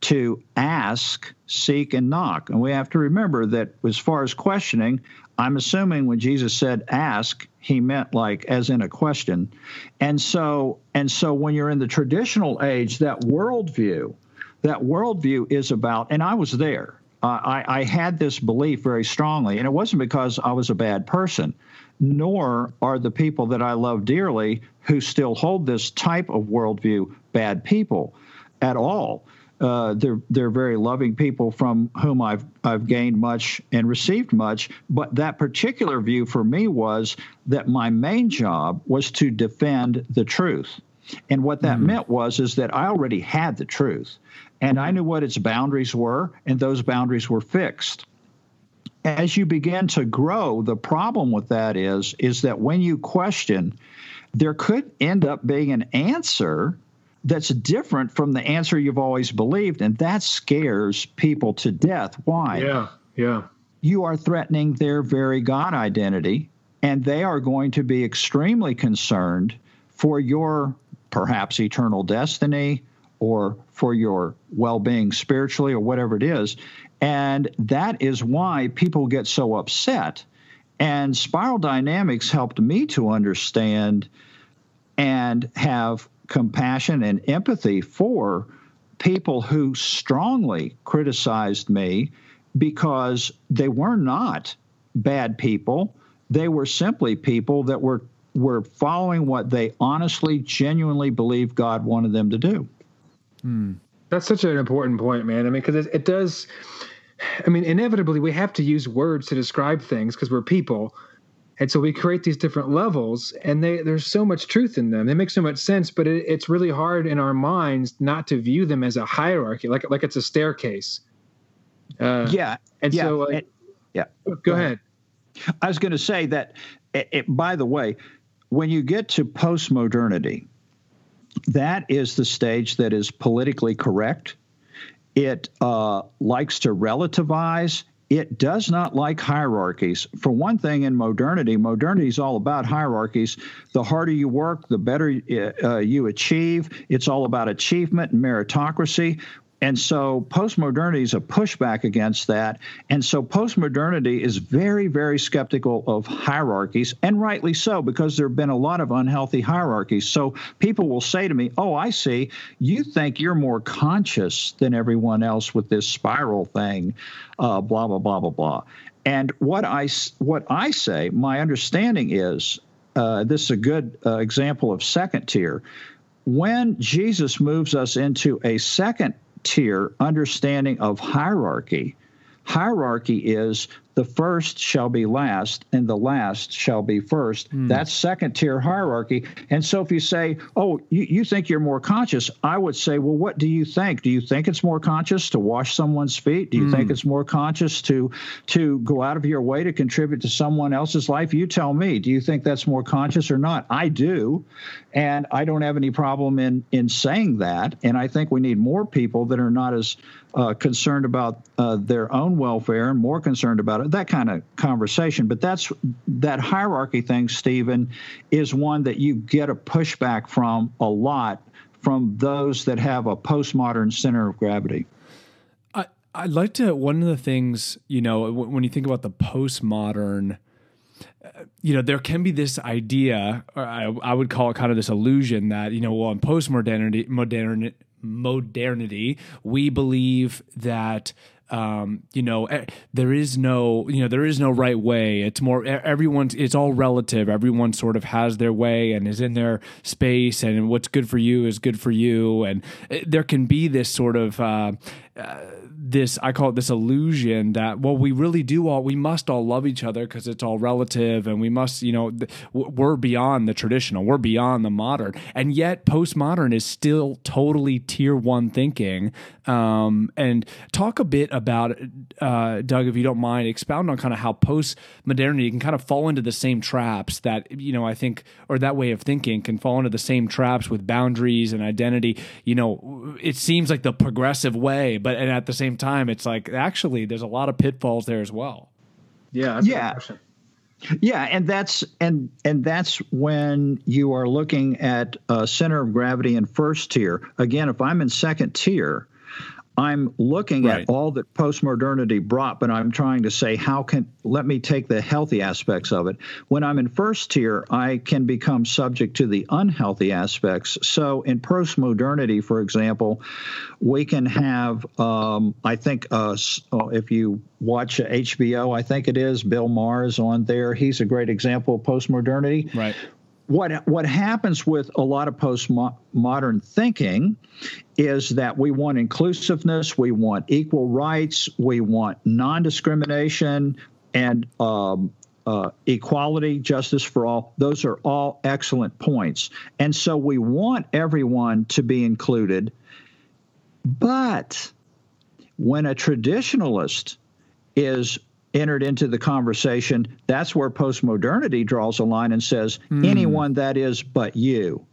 C: to ask, seek, and knock. And we have to remember that as far as questioning, I'm assuming when Jesus said ask, he meant like as in a question. And so and so when you're in the traditional age, that worldview, that worldview is about, and I was there. Uh, I, I had this belief very strongly, and it wasn't because I was a bad person, nor are the people that I love dearly who still hold this type of worldview bad people at all. Uh, they're they're very loving people from whom I've I've gained much and received much. But that particular view for me was that my main job was to defend the truth, and what that mm. meant was is that I already had the truth, and I knew what its boundaries were, and those boundaries were fixed. As you begin to grow, the problem with that is is that when you question, there could end up being an answer that's different from the answer you've always believed. And that scares people to death. Why?
B: Yeah, yeah.
C: You are threatening their very God identity, and they are going to be extremely concerned for your perhaps eternal destiny or for your well being spiritually or whatever it is. And that is why people get so upset. And spiral dynamics helped me to understand and have compassion and empathy for people who strongly criticized me because they were not bad people. They were simply people that were were following what they honestly, genuinely believed God wanted them to do.
B: Hmm. That's such an important point, man. I mean, because it, it does. I mean, inevitably, we have to use words to describe things because we're people. And so we create these different levels, and they, there's so much truth in them. They make so much sense, but it, it's really hard in our minds not to view them as a hierarchy, like like it's a staircase.
C: Uh, yeah,
B: and
C: yeah.
B: so
C: yeah.
B: Go, go ahead.
C: I was going to say that. It, it, by the way, when you get to post modernity, that is the stage that is politically correct. It uh, likes to relativize it does not like hierarchies. For one thing, in modernity, modernity is all about hierarchies. The harder you work, the better uh, you achieve. It's all about achievement and meritocracy. And so postmodernity is a pushback against that. And so postmodernity is very, very skeptical of hierarchies, and rightly so, because there have been a lot of unhealthy hierarchies. So people will say to me, Oh, I see. You think you're more conscious than everyone else with this spiral thing, uh, blah, blah, blah, blah, blah. And what I, what I say, my understanding is uh, this is a good uh, example of second tier. When Jesus moves us into a second tier understanding of hierarchy. Hierarchy is the first shall be last and the last shall be first. Mm. That's second tier hierarchy. And so if you say, oh, you, you think you're more conscious, I would say, well, what do you think? Do you think it's more conscious to wash someone's feet? Do you mm. think it's more conscious to to go out of your way to contribute to someone else's life? You tell me. Do you think that's more conscious or not? I do. And I don't have any problem in in saying that. And I think we need more people that are not as uh, concerned about uh, their own welfare and more concerned about it. That kind of conversation. But that's that hierarchy thing, Stephen, is one that you get a pushback from a lot from those that have a postmodern center of gravity.
A: I, I'd like to. One of the things you know when you think about the postmodern uh, you know, there can be this idea, or I, I, would call it kind of this illusion that, you know, well, in postmodernity, modern, modernity, we believe that um, you know, there is no, you know, there is no right way. It's more everyone's. It's all relative. Everyone sort of has their way and is in their space, and what's good for you is good for you. And there can be this sort of. Uh, uh, this I call it this illusion that well we really do all we must all love each other because it's all relative and we must you know th- we're beyond the traditional we're beyond the modern. And yet postmodern is still totally tier one thinking. Um, and talk a bit about uh, Doug if you don't mind expound on kind of how post modernity can kind of fall into the same traps that you know I think or that way of thinking can fall into the same traps with boundaries and identity. You know it seems like the progressive way but and at the same time, it's like actually there's a lot of pitfalls there as well.
B: Yeah.
C: yeah. Yeah, and that's and and that's when you are looking at a center of gravity in first tier. Again, if I'm in second tier, I'm looking right. at all that postmodernity brought, but I'm trying to say, how can, let me take the healthy aspects of it. When I'm in first tier, I can become subject to the unhealthy aspects. So in postmodernity, for example, we can have, um, I think, uh, oh, if you watch HBO, I think it is, Bill Maher on there. He's a great example of postmodernity.
A: Right
C: what what happens with a lot of postmodern thinking is that we want inclusiveness, we want equal rights, we want non-discrimination, and um, uh, equality, justice for all. Those are all excellent points, and so we want everyone to be included. But when a traditionalist is entered into the conversation, that's where postmodernity draws a line and says, mm. anyone that is but you.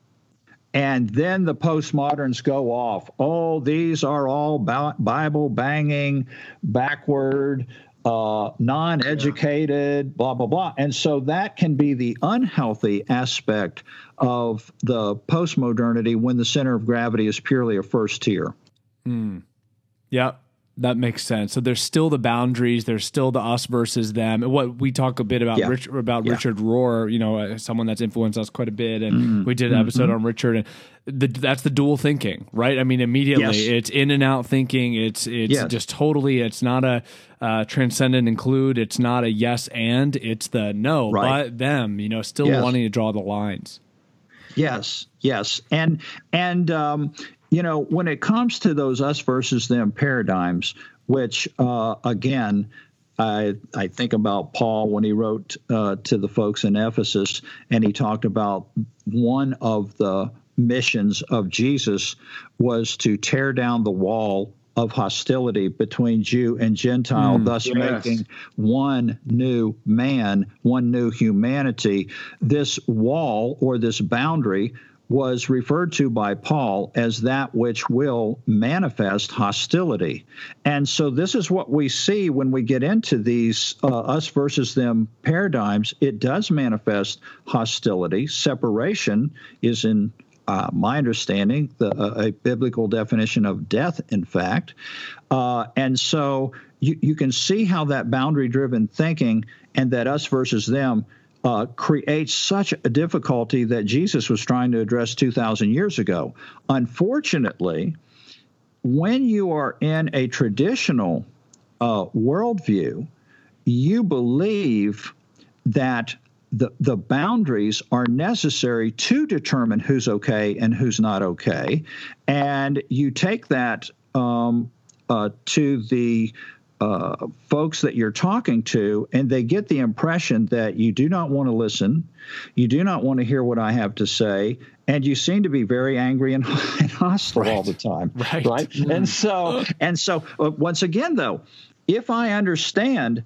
C: And then the postmoderns go off. Oh, these are all Bible banging, backward, uh, non educated, blah, blah, blah. And so that can be the unhealthy aspect of the postmodernity when the center of gravity is purely a first tier.
A: Mm. Yeah, that makes sense. So there's still the boundaries. There's still the us versus them. What we talk a bit about yeah. Rich, about yeah. Richard Rohr, you know, uh, someone that's influenced us quite a bit, and mm-hmm. we did an episode mm-hmm. on Richard, and the, that's the dual thinking, right? I mean, immediately yes. it's in and out thinking. It's it's yes. just totally. It's not a uh, transcendent include. It's not a yes and. It's the no, right. but them. You know, still yes. wanting to draw the lines.
C: Yes, yes, and and um, you know, when it comes to those us versus them paradigms, which uh, again, I, I think about Paul when he wrote uh, to the folks in Ephesus, and he talked about one of the missions of Jesus was to tear down the wall of hostility between Jew and Gentile, mm, thus yes. making one new man, one new humanity. This wall or this boundary was referred to by Paul as that which will manifest hostility. And so, this is what we see when we get into these uh, us versus them paradigms. It does manifest hostility. Separation is, in uh, my understanding, the, uh, a biblical definition of death, in fact. Uh, and so, you, you can see how that boundary driven thinking and that us versus them uh, creates such a difficulty that Jesus was trying to address 2,000 years ago. Unfortunately, when you are in a traditional uh, worldview, you believe that the, the boundaries are necessary to determine who's okay and who's not okay. And you take that um, uh, to the uh, folks that you're talking to, and they get the impression that you do not want to listen, you do not want to hear what I have to say, and you seem to be very angry and, and hostile
A: right.
C: all the time.
A: Right.
C: Right. and so, and so, uh, once again, though, if I understand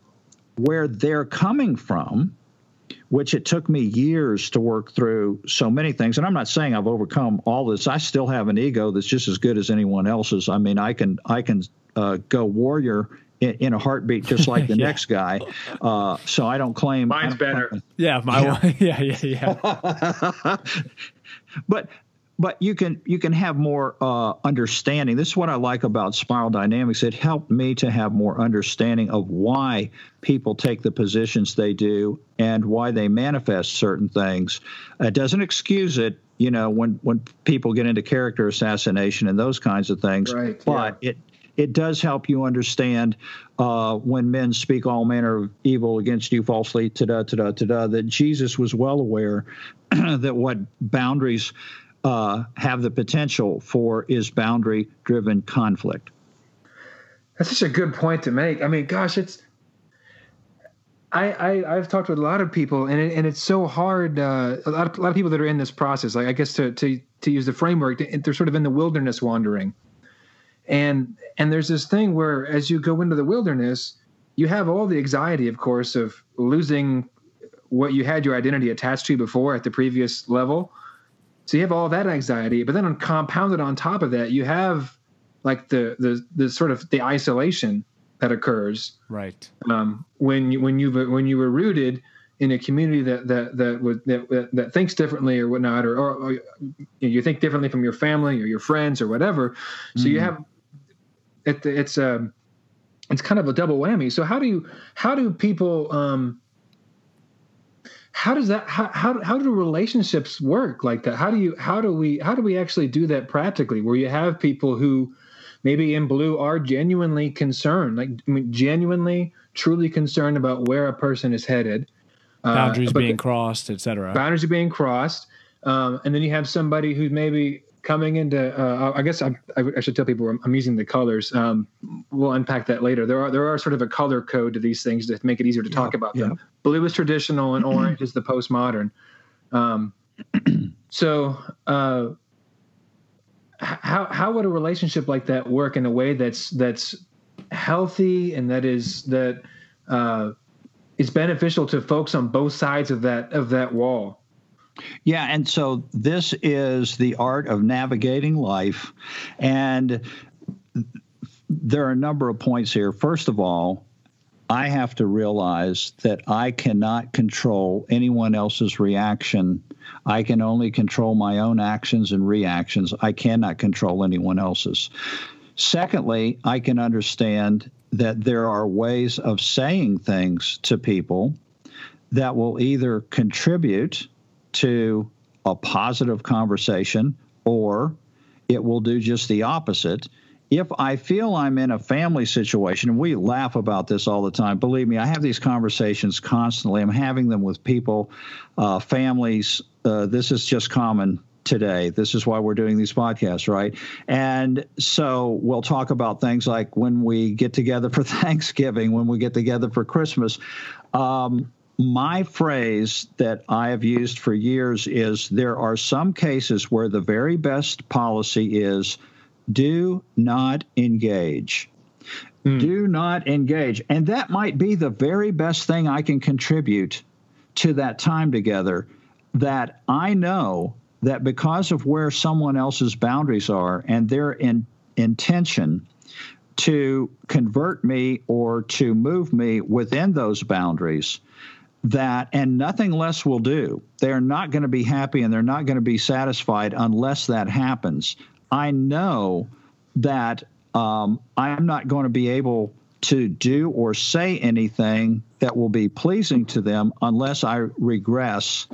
C: where they're coming from, which it took me years to work through so many things. And I'm not saying I've overcome all this. I still have an ego that's just as good as anyone else's. I mean, I can I can uh, go warrior in, in, a heartbeat, just like the yeah. next guy. Uh, so I don't claim
B: mine's
C: don't
B: better.
A: Claim, yeah, my yeah, yeah, yeah. yeah.
C: but but you can you can have more uh, understanding. This is what I like about spiral dynamics. It helped me to have more understanding of why people take the positions they do and why they manifest certain things. It doesn't excuse it, you know, when when people get into character assassination and those kinds of things.
B: Right,
C: but yeah. it it does help you understand uh, when men speak all manner of evil against you falsely, ta da ta da ta da. That Jesus was well aware that what boundaries uh, have the potential for is boundary driven conflict.
B: That's such a good point to make. I mean, gosh, it's. I, I have talked with a lot of people, and it, and it's so hard. Uh, a lot of a lot of people that are in this process, like I guess to to to use the framework, they're sort of in the wilderness wandering, and and there's this thing where as you go into the wilderness, you have all the anxiety, of course, of losing what you had your identity attached to before at the previous level, so you have all that anxiety, but then on compounded on top of that, you have like the the the sort of the isolation that occurs.
A: Right.
B: Um, when you when you when you were rooted in a community that that that would that, that thinks differently or whatnot, or, or, or, you think differently from your family or your friends or whatever. So mm-hmm. you have it, it's a um, it's kind of a double whammy. So how do you how do people um, how does that how, how how do relationships work like that how do you how do we how do we actually do that practically where you have people who maybe in blue are genuinely concerned like I mean, genuinely truly concerned about where a person is headed
A: uh, boundaries uh, being crossed etc
B: boundaries are being crossed um, and then you have somebody who's maybe coming into uh, i guess I, I, should tell people i'm, using the colors. Um, we'll unpack that later. There are there are sort of a color code to these things to make it easier to yeah, talk about them. blue is traditional and orange is the postmodern. Um, so uh, how how would a relationship like that work in a way that's that's healthy and that is that uh, is beneficial to folks on both sides of that of that wall
C: yeah, and so this is the art of navigating life. And there are a number of points here. First of all, I have to realize that I cannot control anyone else's reaction. I can only control my own actions and reactions. I cannot control anyone else's. Secondly, I can understand that there are ways of saying things to people that will either contribute to a positive conversation or it will do just the opposite. If I feel I'm in a family situation, and we laugh about this all the time, believe me, I have these conversations constantly. I'm having them with people, uh, families. Uh, this is just common today. This is why we're doing these podcasts, right? And so we'll talk about things like when we get together for Thanksgiving, when we get together for Christmas. Um, my phrase that I have used for years is there are some cases where the very best policy is do not engage. Mm. Do not engage. And that might be the very best thing I can contribute to that time together. That I know that because of where someone else's boundaries are and their in, intention to convert me or to move me within those boundaries, that and nothing less will do. They're not going to be happy and they're not going to be satisfied unless that happens. I know that um, I'm not going to be able to do or say anything that will be pleasing to them unless I regress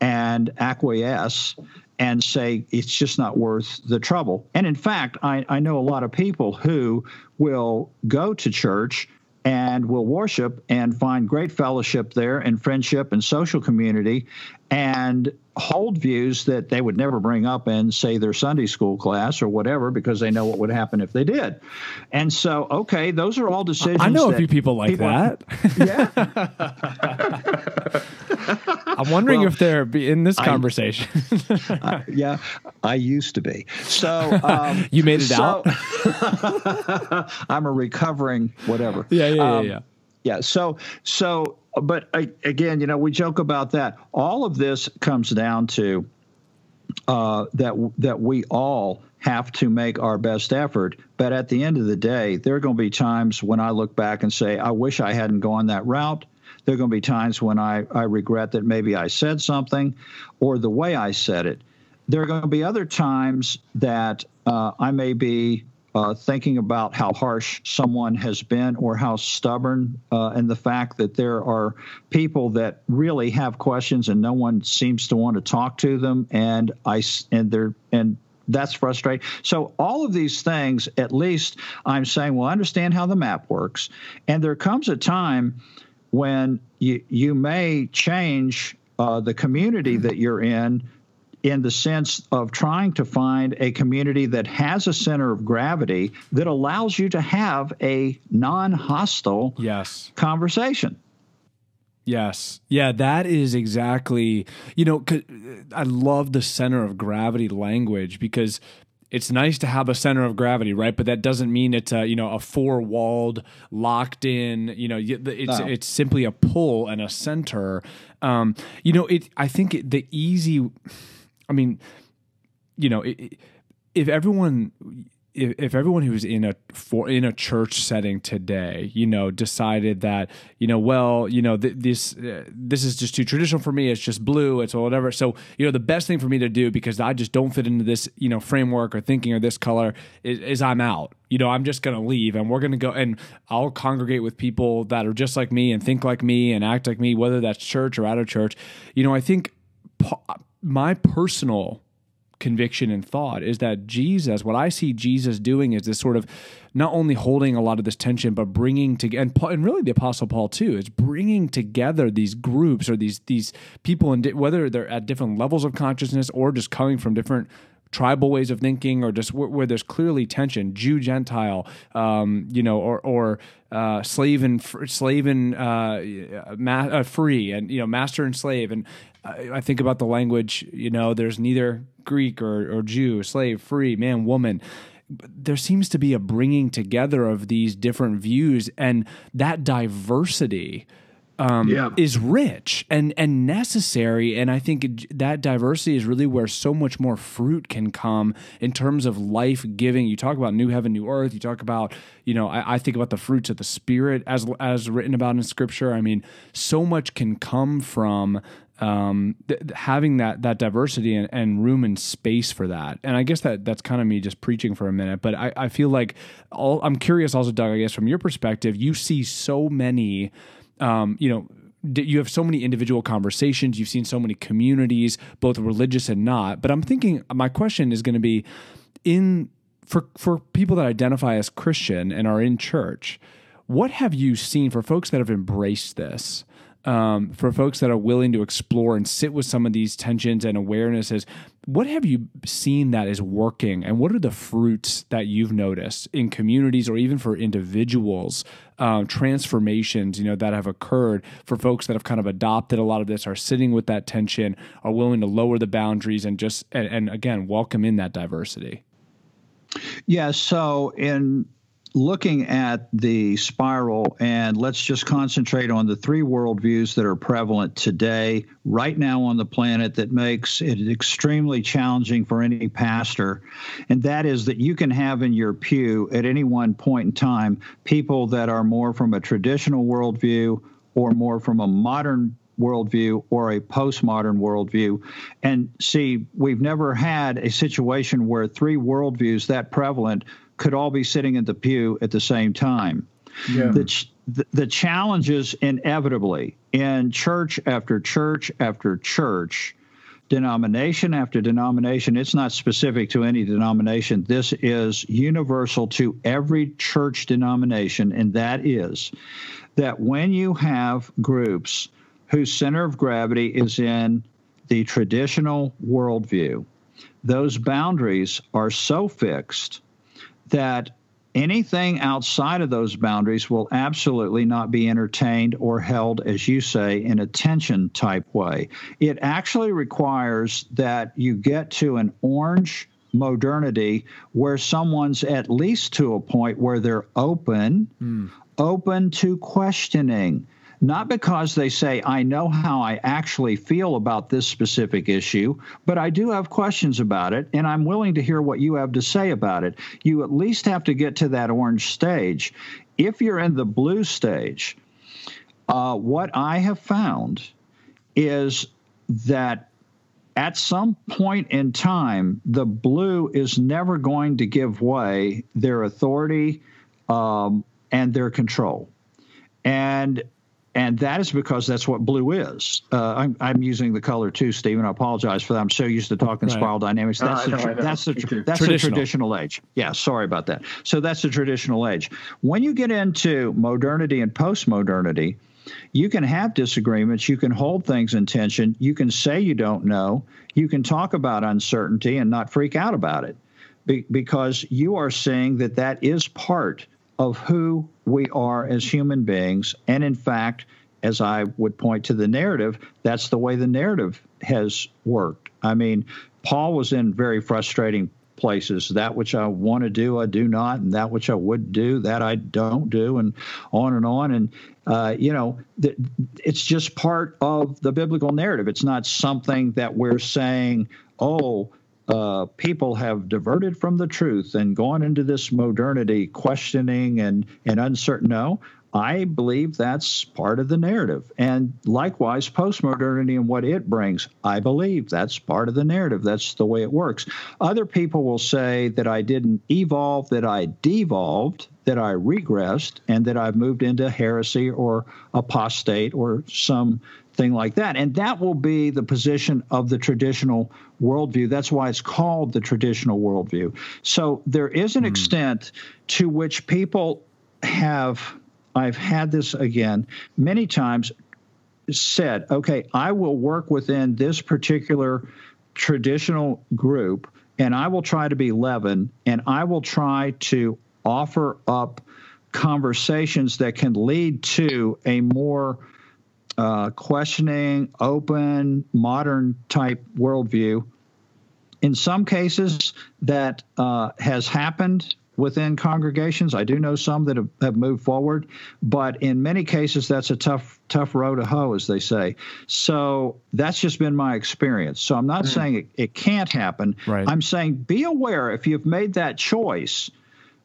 C: and acquiesce and say it's just not worth the trouble. And in fact, I, I know a lot of people who will go to church and will worship and find great fellowship there and friendship and social community and hold views that they would never bring up in, say, their Sunday school class or whatever, because they know what would happen if they did. And so, okay, those are all decisions.
A: I know a few people like people, that. Yeah. I'm wondering well, if they're in this conversation.
C: I, yeah, I used to be. So um,
A: you made it so,
C: out. I'm a recovering whatever.
A: Yeah, yeah, um, yeah, yeah.
C: Yeah. So, so, but I, again, you know, we joke about that. All of this comes down to uh, that that we all have to make our best effort. But at the end of the day, there are going to be times when I look back and say, I wish I hadn't gone that route. There are going to be times when I, I regret that maybe I said something or the way I said it. There are going to be other times that uh, I may be uh, thinking about how harsh someone has been or how stubborn, uh, and the fact that there are people that really have questions and no one seems to want to talk to them, and I and they're and that's frustrating. So all of these things, at least I'm saying, well, understand how the map works, and there comes a time when you you may change uh, the community that you're in in the sense of trying to find a community that has a center of gravity that allows you to have a non-hostile
A: yes
C: conversation
A: Yes. Yeah, that is exactly, you know, I love the center of gravity language because it's nice to have a center of gravity, right? But that doesn't mean it's a you know a four walled, locked in. You know, it's no. it's simply a pull and a center. Um, you know, it. I think it, the easy. I mean, you know, it, if everyone if, if everyone who's in a for in a church setting today, you know, decided that you know, well, you know, th- this uh, this is just too traditional for me. It's just blue. It's whatever. So you know, the best thing for me to do because I just don't fit into this you know framework or thinking or this color is, is I'm out. You know, I'm just gonna leave, and we're gonna go, and I'll congregate with people that are just like me and think like me and act like me, whether that's church or out of church. You know, I think my personal conviction and thought is that Jesus, what I see Jesus doing is this sort of not only holding a lot of this tension, but bringing together, and, and really the Apostle Paul too, is bringing together these groups or these these people, and whether they're at different levels of consciousness or just coming from different tribal ways of thinking or just where, where there's clearly tension jew gentile um, you know or or uh, slave and slave and uh, ma- uh, free and you know master and slave and I think about the language, you know, there's neither Greek or, or Jew, slave, free, man, woman. There seems to be a bringing together of these different views, and that diversity um, yeah. is rich and and necessary. And I think that diversity is really where so much more fruit can come in terms of life giving. You talk about new heaven, new earth. You talk about you know I, I, think about the fruits of the spirit as as written about in Scripture. I mean, so much can come from um, th- having that that diversity and, and, room and space for that. And I guess that that's kind of me just preaching for a minute. But I, I feel like all, I'm curious also, Doug. I guess from your perspective, you see so many, um, you know. You have so many individual conversations. You've seen so many communities, both religious and not. But I'm thinking, my question is going to be, in for for people that identify as Christian and are in church, what have you seen for folks that have embraced this? Um, for folks that are willing to explore and sit with some of these tensions and awarenesses, what have you seen that is working, and what are the fruits that you've noticed in communities or even for individuals? Um, transformations, you know, that have occurred for folks that have kind of adopted a lot of this, are sitting with that tension, are willing to lower the boundaries, and just and, and again welcome in that diversity.
C: Yeah. So in looking at the spiral, and let's just concentrate on the three worldviews that are prevalent today, right now on the planet, that makes it extremely challenging for any pastor. And that is that you can have in your pew at any one point in time people that are more from a traditional worldview or more from a modern worldview or a postmodern worldview. And see, we've never had a situation where three worldviews that prevalent could all be sitting in the pew at the same time. Yeah. The, the, the challenges inevitably in church after church after church denomination after denomination. It's not specific to any denomination. This is universal to every church denomination, and that is that when you have groups whose center of gravity is in the traditional worldview, those boundaries are so fixed that anything outside of those boundaries will absolutely not be entertained or held, as you say, in a tension type way. It actually requires that you get to an orange modernity where someone's at least to a point where they're open, mm. open to questioning not because they say, I know how I actually feel about this specific issue, but I do have questions about it, and I'm willing to hear what you have to say about it. You at least have to get to that orange stage. If you're in the blue stage, uh, what I have found is that at some point in time, the blue is never going to give way their authority um, and their control. And and that is because that's what blue is. Uh, I'm, I'm, using the color too, Stephen. I apologize for that. I'm so used to talking right. spiral dynamics. That's the tra- that's the tra- that's traditional. the traditional age. Yeah, sorry about that. So that's the traditional age. When you get into modernity and postmodernity, you can have disagreements. You can hold things in tension. You can say you don't know. You can talk about uncertainty and not freak out about it, be- because you are seeing that that is part of who we are as human beings. And in fact, as I would point to the narrative, that's the way the narrative has worked. I mean, Paul was in very frustrating places. That which I want to do, I do not, and that which I would do, that I don't do, and on and on. And uh, you know, it's just part of the biblical narrative. It's not something that we're saying, oh, uh, people have diverted from the truth and gone into this modernity, questioning and, and uncertain. No, I believe that's part of the narrative. And likewise, postmodernity and what it brings, I believe that's part of the narrative. That's the way it works. Other people will say that I didn't evolve, that I devolved, that I regressed, and that I've moved into heresy or apostate or some thing like that. And that will be the position of the traditional worldview. That's why it's called the traditional worldview. So there is an mm. extent to which people have, I've had this again many times, said, okay, I will work within this particular traditional group and I will try to be leaven and I will try to offer up conversations that can lead to a more uh, questioning, open, modern type worldview. In some cases, that uh, has happened within congregations. I do know some that have, have, moved forward, but in many cases, that's a tough, tough row to hoe, as they say. So that's just been my experience. So I'm not mm. saying it, it, can't happen. Right. I'm saying be aware if you've made that choice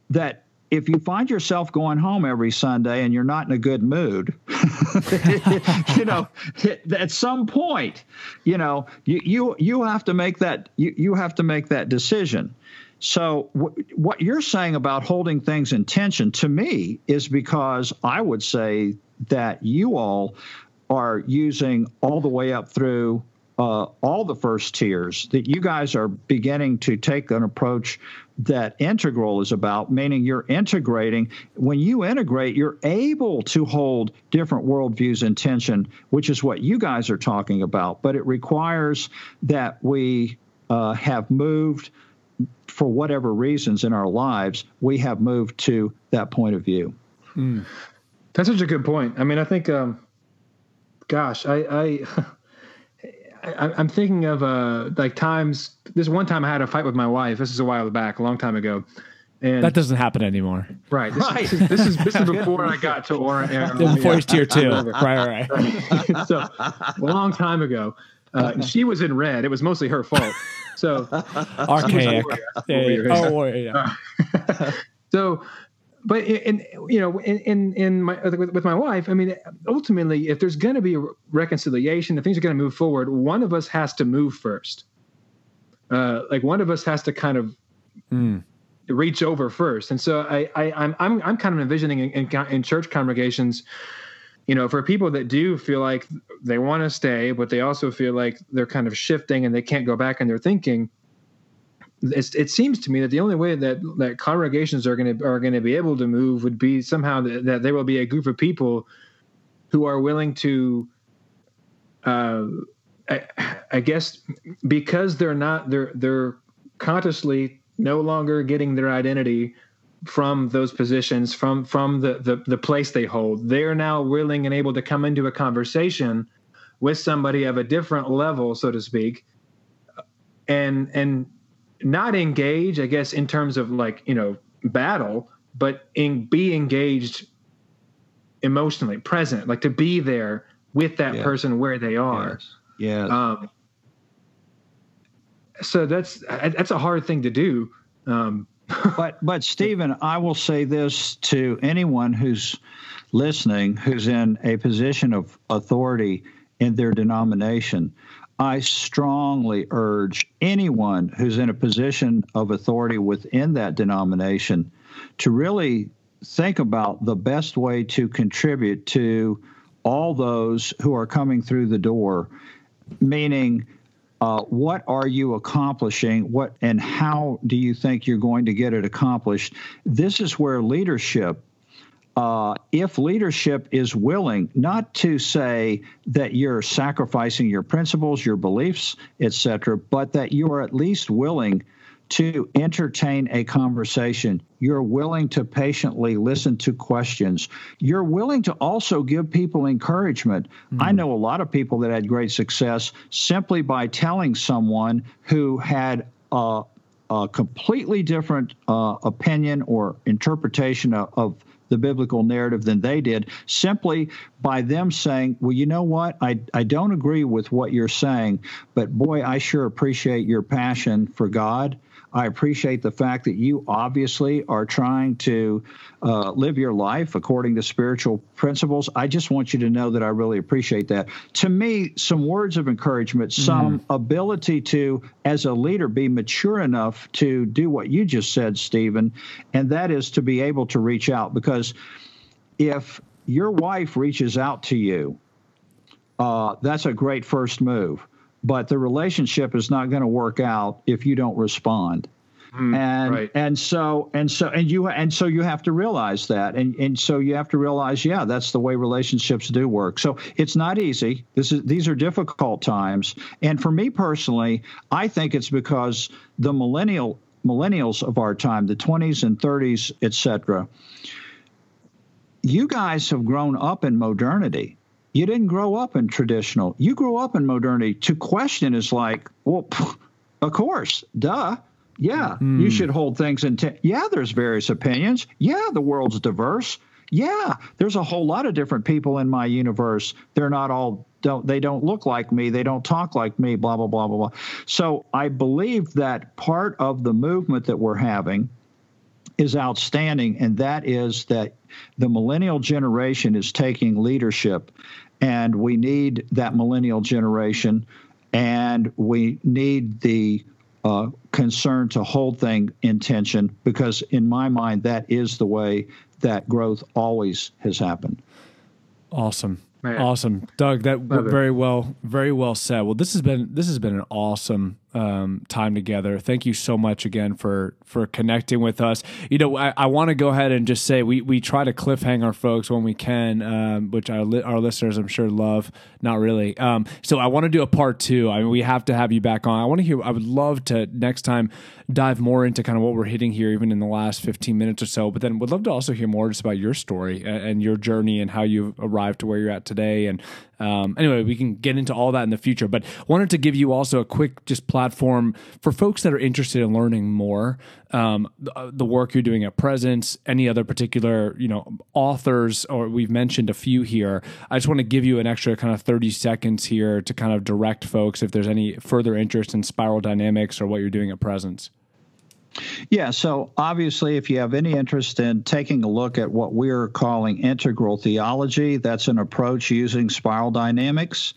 C: that if you find yourself going home every Sunday and you're not in a good mood, you know, at some point, you know, you you you have to make that you, you have to make that decision. So w- what you're saying about holding things in tension to me is because I would say that you all are using all the way up through uh, all the first tiers that you guys are beginning to take an approach that integral is about, meaning you're integrating. When you integrate, you're able to hold different worldviews in tension, which is what you guys are talking about. But it requires that we uh, have moved, for whatever reasons in our lives, we have moved to that point of view.
B: Mm. That's such a good point. I mean, I think, um, gosh, I, I I, am thinking of uh like times. This one time I had a fight with my wife. This is a while back, a long time ago.
A: And that doesn't happen anymore.
B: Right. This, right. Is, this is this is before I got to Orange.
A: Before he's tier two. right,
B: right. so a long time ago, uh, she was in red. It was mostly her fault. So
A: archaic. Oh, yeah.
B: so but in, you know in in, in my with, with, my wife i mean ultimately if there's going to be a reconciliation if things are going to move forward one of us has to move first uh, like one of us has to kind of mm. reach over first and so i, I i'm i'm, I'm kind of envisioning in, in, in church congregations you know, for people that do feel like they want to stay, but they also feel like they're kind of shifting and they can't go back in their thinking. It seems to me that the only way that, that congregations are going to are going to be able to move would be somehow that, that there will be a group of people who are willing to uh, I, I, guess because they're not they're they're consciously no longer getting their identity from those positions from from the, the the place they hold they're now willing and able to come into a conversation with somebody of a different level so to speak and and not engage i guess in terms of like you know battle but in be engaged emotionally present like to be there with that yeah. person where they are
C: yes. Yeah. Um,
B: so that's that's a hard thing to do. Um,
C: but but Stephen, I will say this to anyone who's listening, who's in a position of authority in their denomination. I strongly urge anyone who's in a position of authority within that denomination to really think about the best way to contribute to all those who are coming through the door. Meaning uh, what are you accomplishing? What and how do you think you're going to get it accomplished? This is where leadership uh, if leadership is willing not to say that you're sacrificing your principles your beliefs etc but that you are at least willing to entertain a conversation. You're willing to patiently listen to questions. You're willing to also give people encouragement. Mm. I know a lot of people that had great success simply by telling someone who had a, a completely different uh, opinion or interpretation of, of the biblical narrative than they did simply by them saying, Well, you know what? I, I don't agree with what you're saying, but boy, I sure appreciate your passion for God. I appreciate the fact that you obviously are trying to uh, live your life according to spiritual principles. I just want you to know that I really appreciate that. To me, some words of encouragement, mm-hmm. some ability to, as a leader, be mature enough to do what you just said, Stephen, and that is to be able to reach out. Because if your wife reaches out to you, uh, that's a great first move but the relationship is not going to work out if you don't respond. Mm, and right. and so and so and you and so you have to realize that. And and so you have to realize yeah that's the way relationships do work. So it's not easy. This is these are difficult times. And for me personally I think it's because the millennial millennials of our time the 20s and 30s etc you guys have grown up in modernity you didn't grow up in traditional. You grew up in modernity. To question is like, well, of course, duh. Yeah, mm. you should hold things in. T- yeah, there's various opinions. Yeah, the world's diverse. Yeah, there's a whole lot of different people in my universe. They're not all don't they don't look like me. They don't talk like me. Blah blah blah blah blah. So I believe that part of the movement that we're having is outstanding, and that is that the millennial generation is taking leadership and we need that millennial generation, and we need the uh, concern to hold thing in tension because, in my mind, that is the way that growth always has happened.
A: Awesome. Man. Awesome, Doug. That Love very it. well, very well said. Well, this has been this has been an awesome um, time together. Thank you so much again for for connecting with us. You know, I, I want to go ahead and just say we we try to cliffhang our folks when we can, um, which our li- our listeners I'm sure love. Not really. Um, so I want to do a part two. I mean, we have to have you back on. I want to hear. I would love to next time dive more into kind of what we're hitting here, even in the last 15 minutes or so. But then would love to also hear more just about your story and, and your journey and how you arrived to where you're at today. And um, anyway, we can get into all that in the future. But wanted to give you also a quick just platform for folks that are interested in learning more. Um, the, uh, the, work you're doing at Presence, any other particular you know authors, or we've mentioned a few here. I just want to give you an extra kind of 30 seconds here to kind of direct folks if there's any further interest in spiral dynamics or what you're doing at Presence.
C: Yeah, so obviously, if you have any interest in taking a look at what we're calling integral theology, that's an approach using spiral dynamics.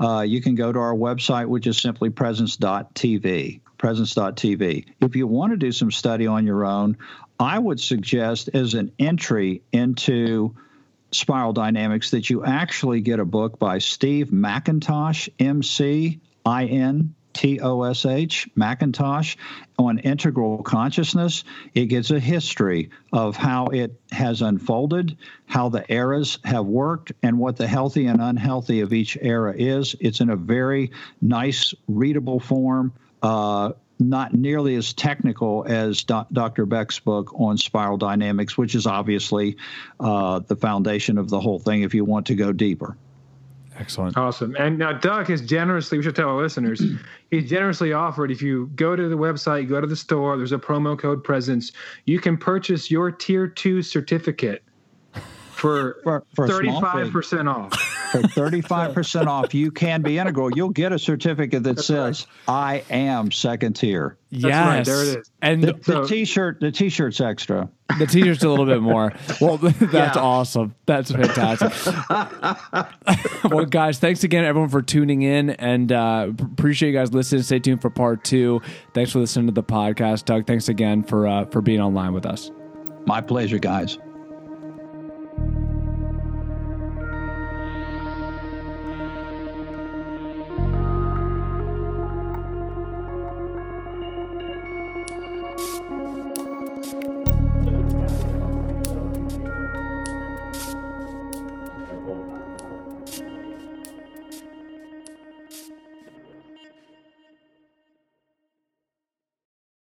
C: Uh, you can go to our website, which is simply presence.tv. Presence.tv. If you want to do some study on your own, I would suggest as an entry into Spiral Dynamics that you actually get a book by Steve McIntosh, M C I N T O S H, McIntosh, on integral consciousness. It gives a history of how it has unfolded, how the eras have worked, and what the healthy and unhealthy of each era is. It's in a very nice, readable form. Uh, not nearly as technical as Do- Dr. Beck's book on spiral dynamics, which is obviously uh, the foundation of the whole thing if you want to go deeper.
A: Excellent.
B: Awesome. And now Doug has generously, we should tell our listeners, he generously offered if you go to the website, go to the store, there's a promo code presence, you can purchase your tier two certificate for,
C: For- for a small fee.
B: 35% off.
C: For 35% off, you can be integral. You'll get a certificate that says, I am second tier.
A: yes.
B: right, there it is.
A: And
C: The,
A: the,
C: the
B: So-
C: t-shirt, the t-shirt's extra.
A: The t-shirt's a little bit more. Well, that's
B: Yeah.
A: awesome. That's fantastic. well, guys, thanks again, everyone, for tuning in, and uh, appreciate you guys listening. Stay tuned for part two. Thanks for listening to the podcast, Doug. Thanks again for uh, for being online with us.
C: My pleasure, guys.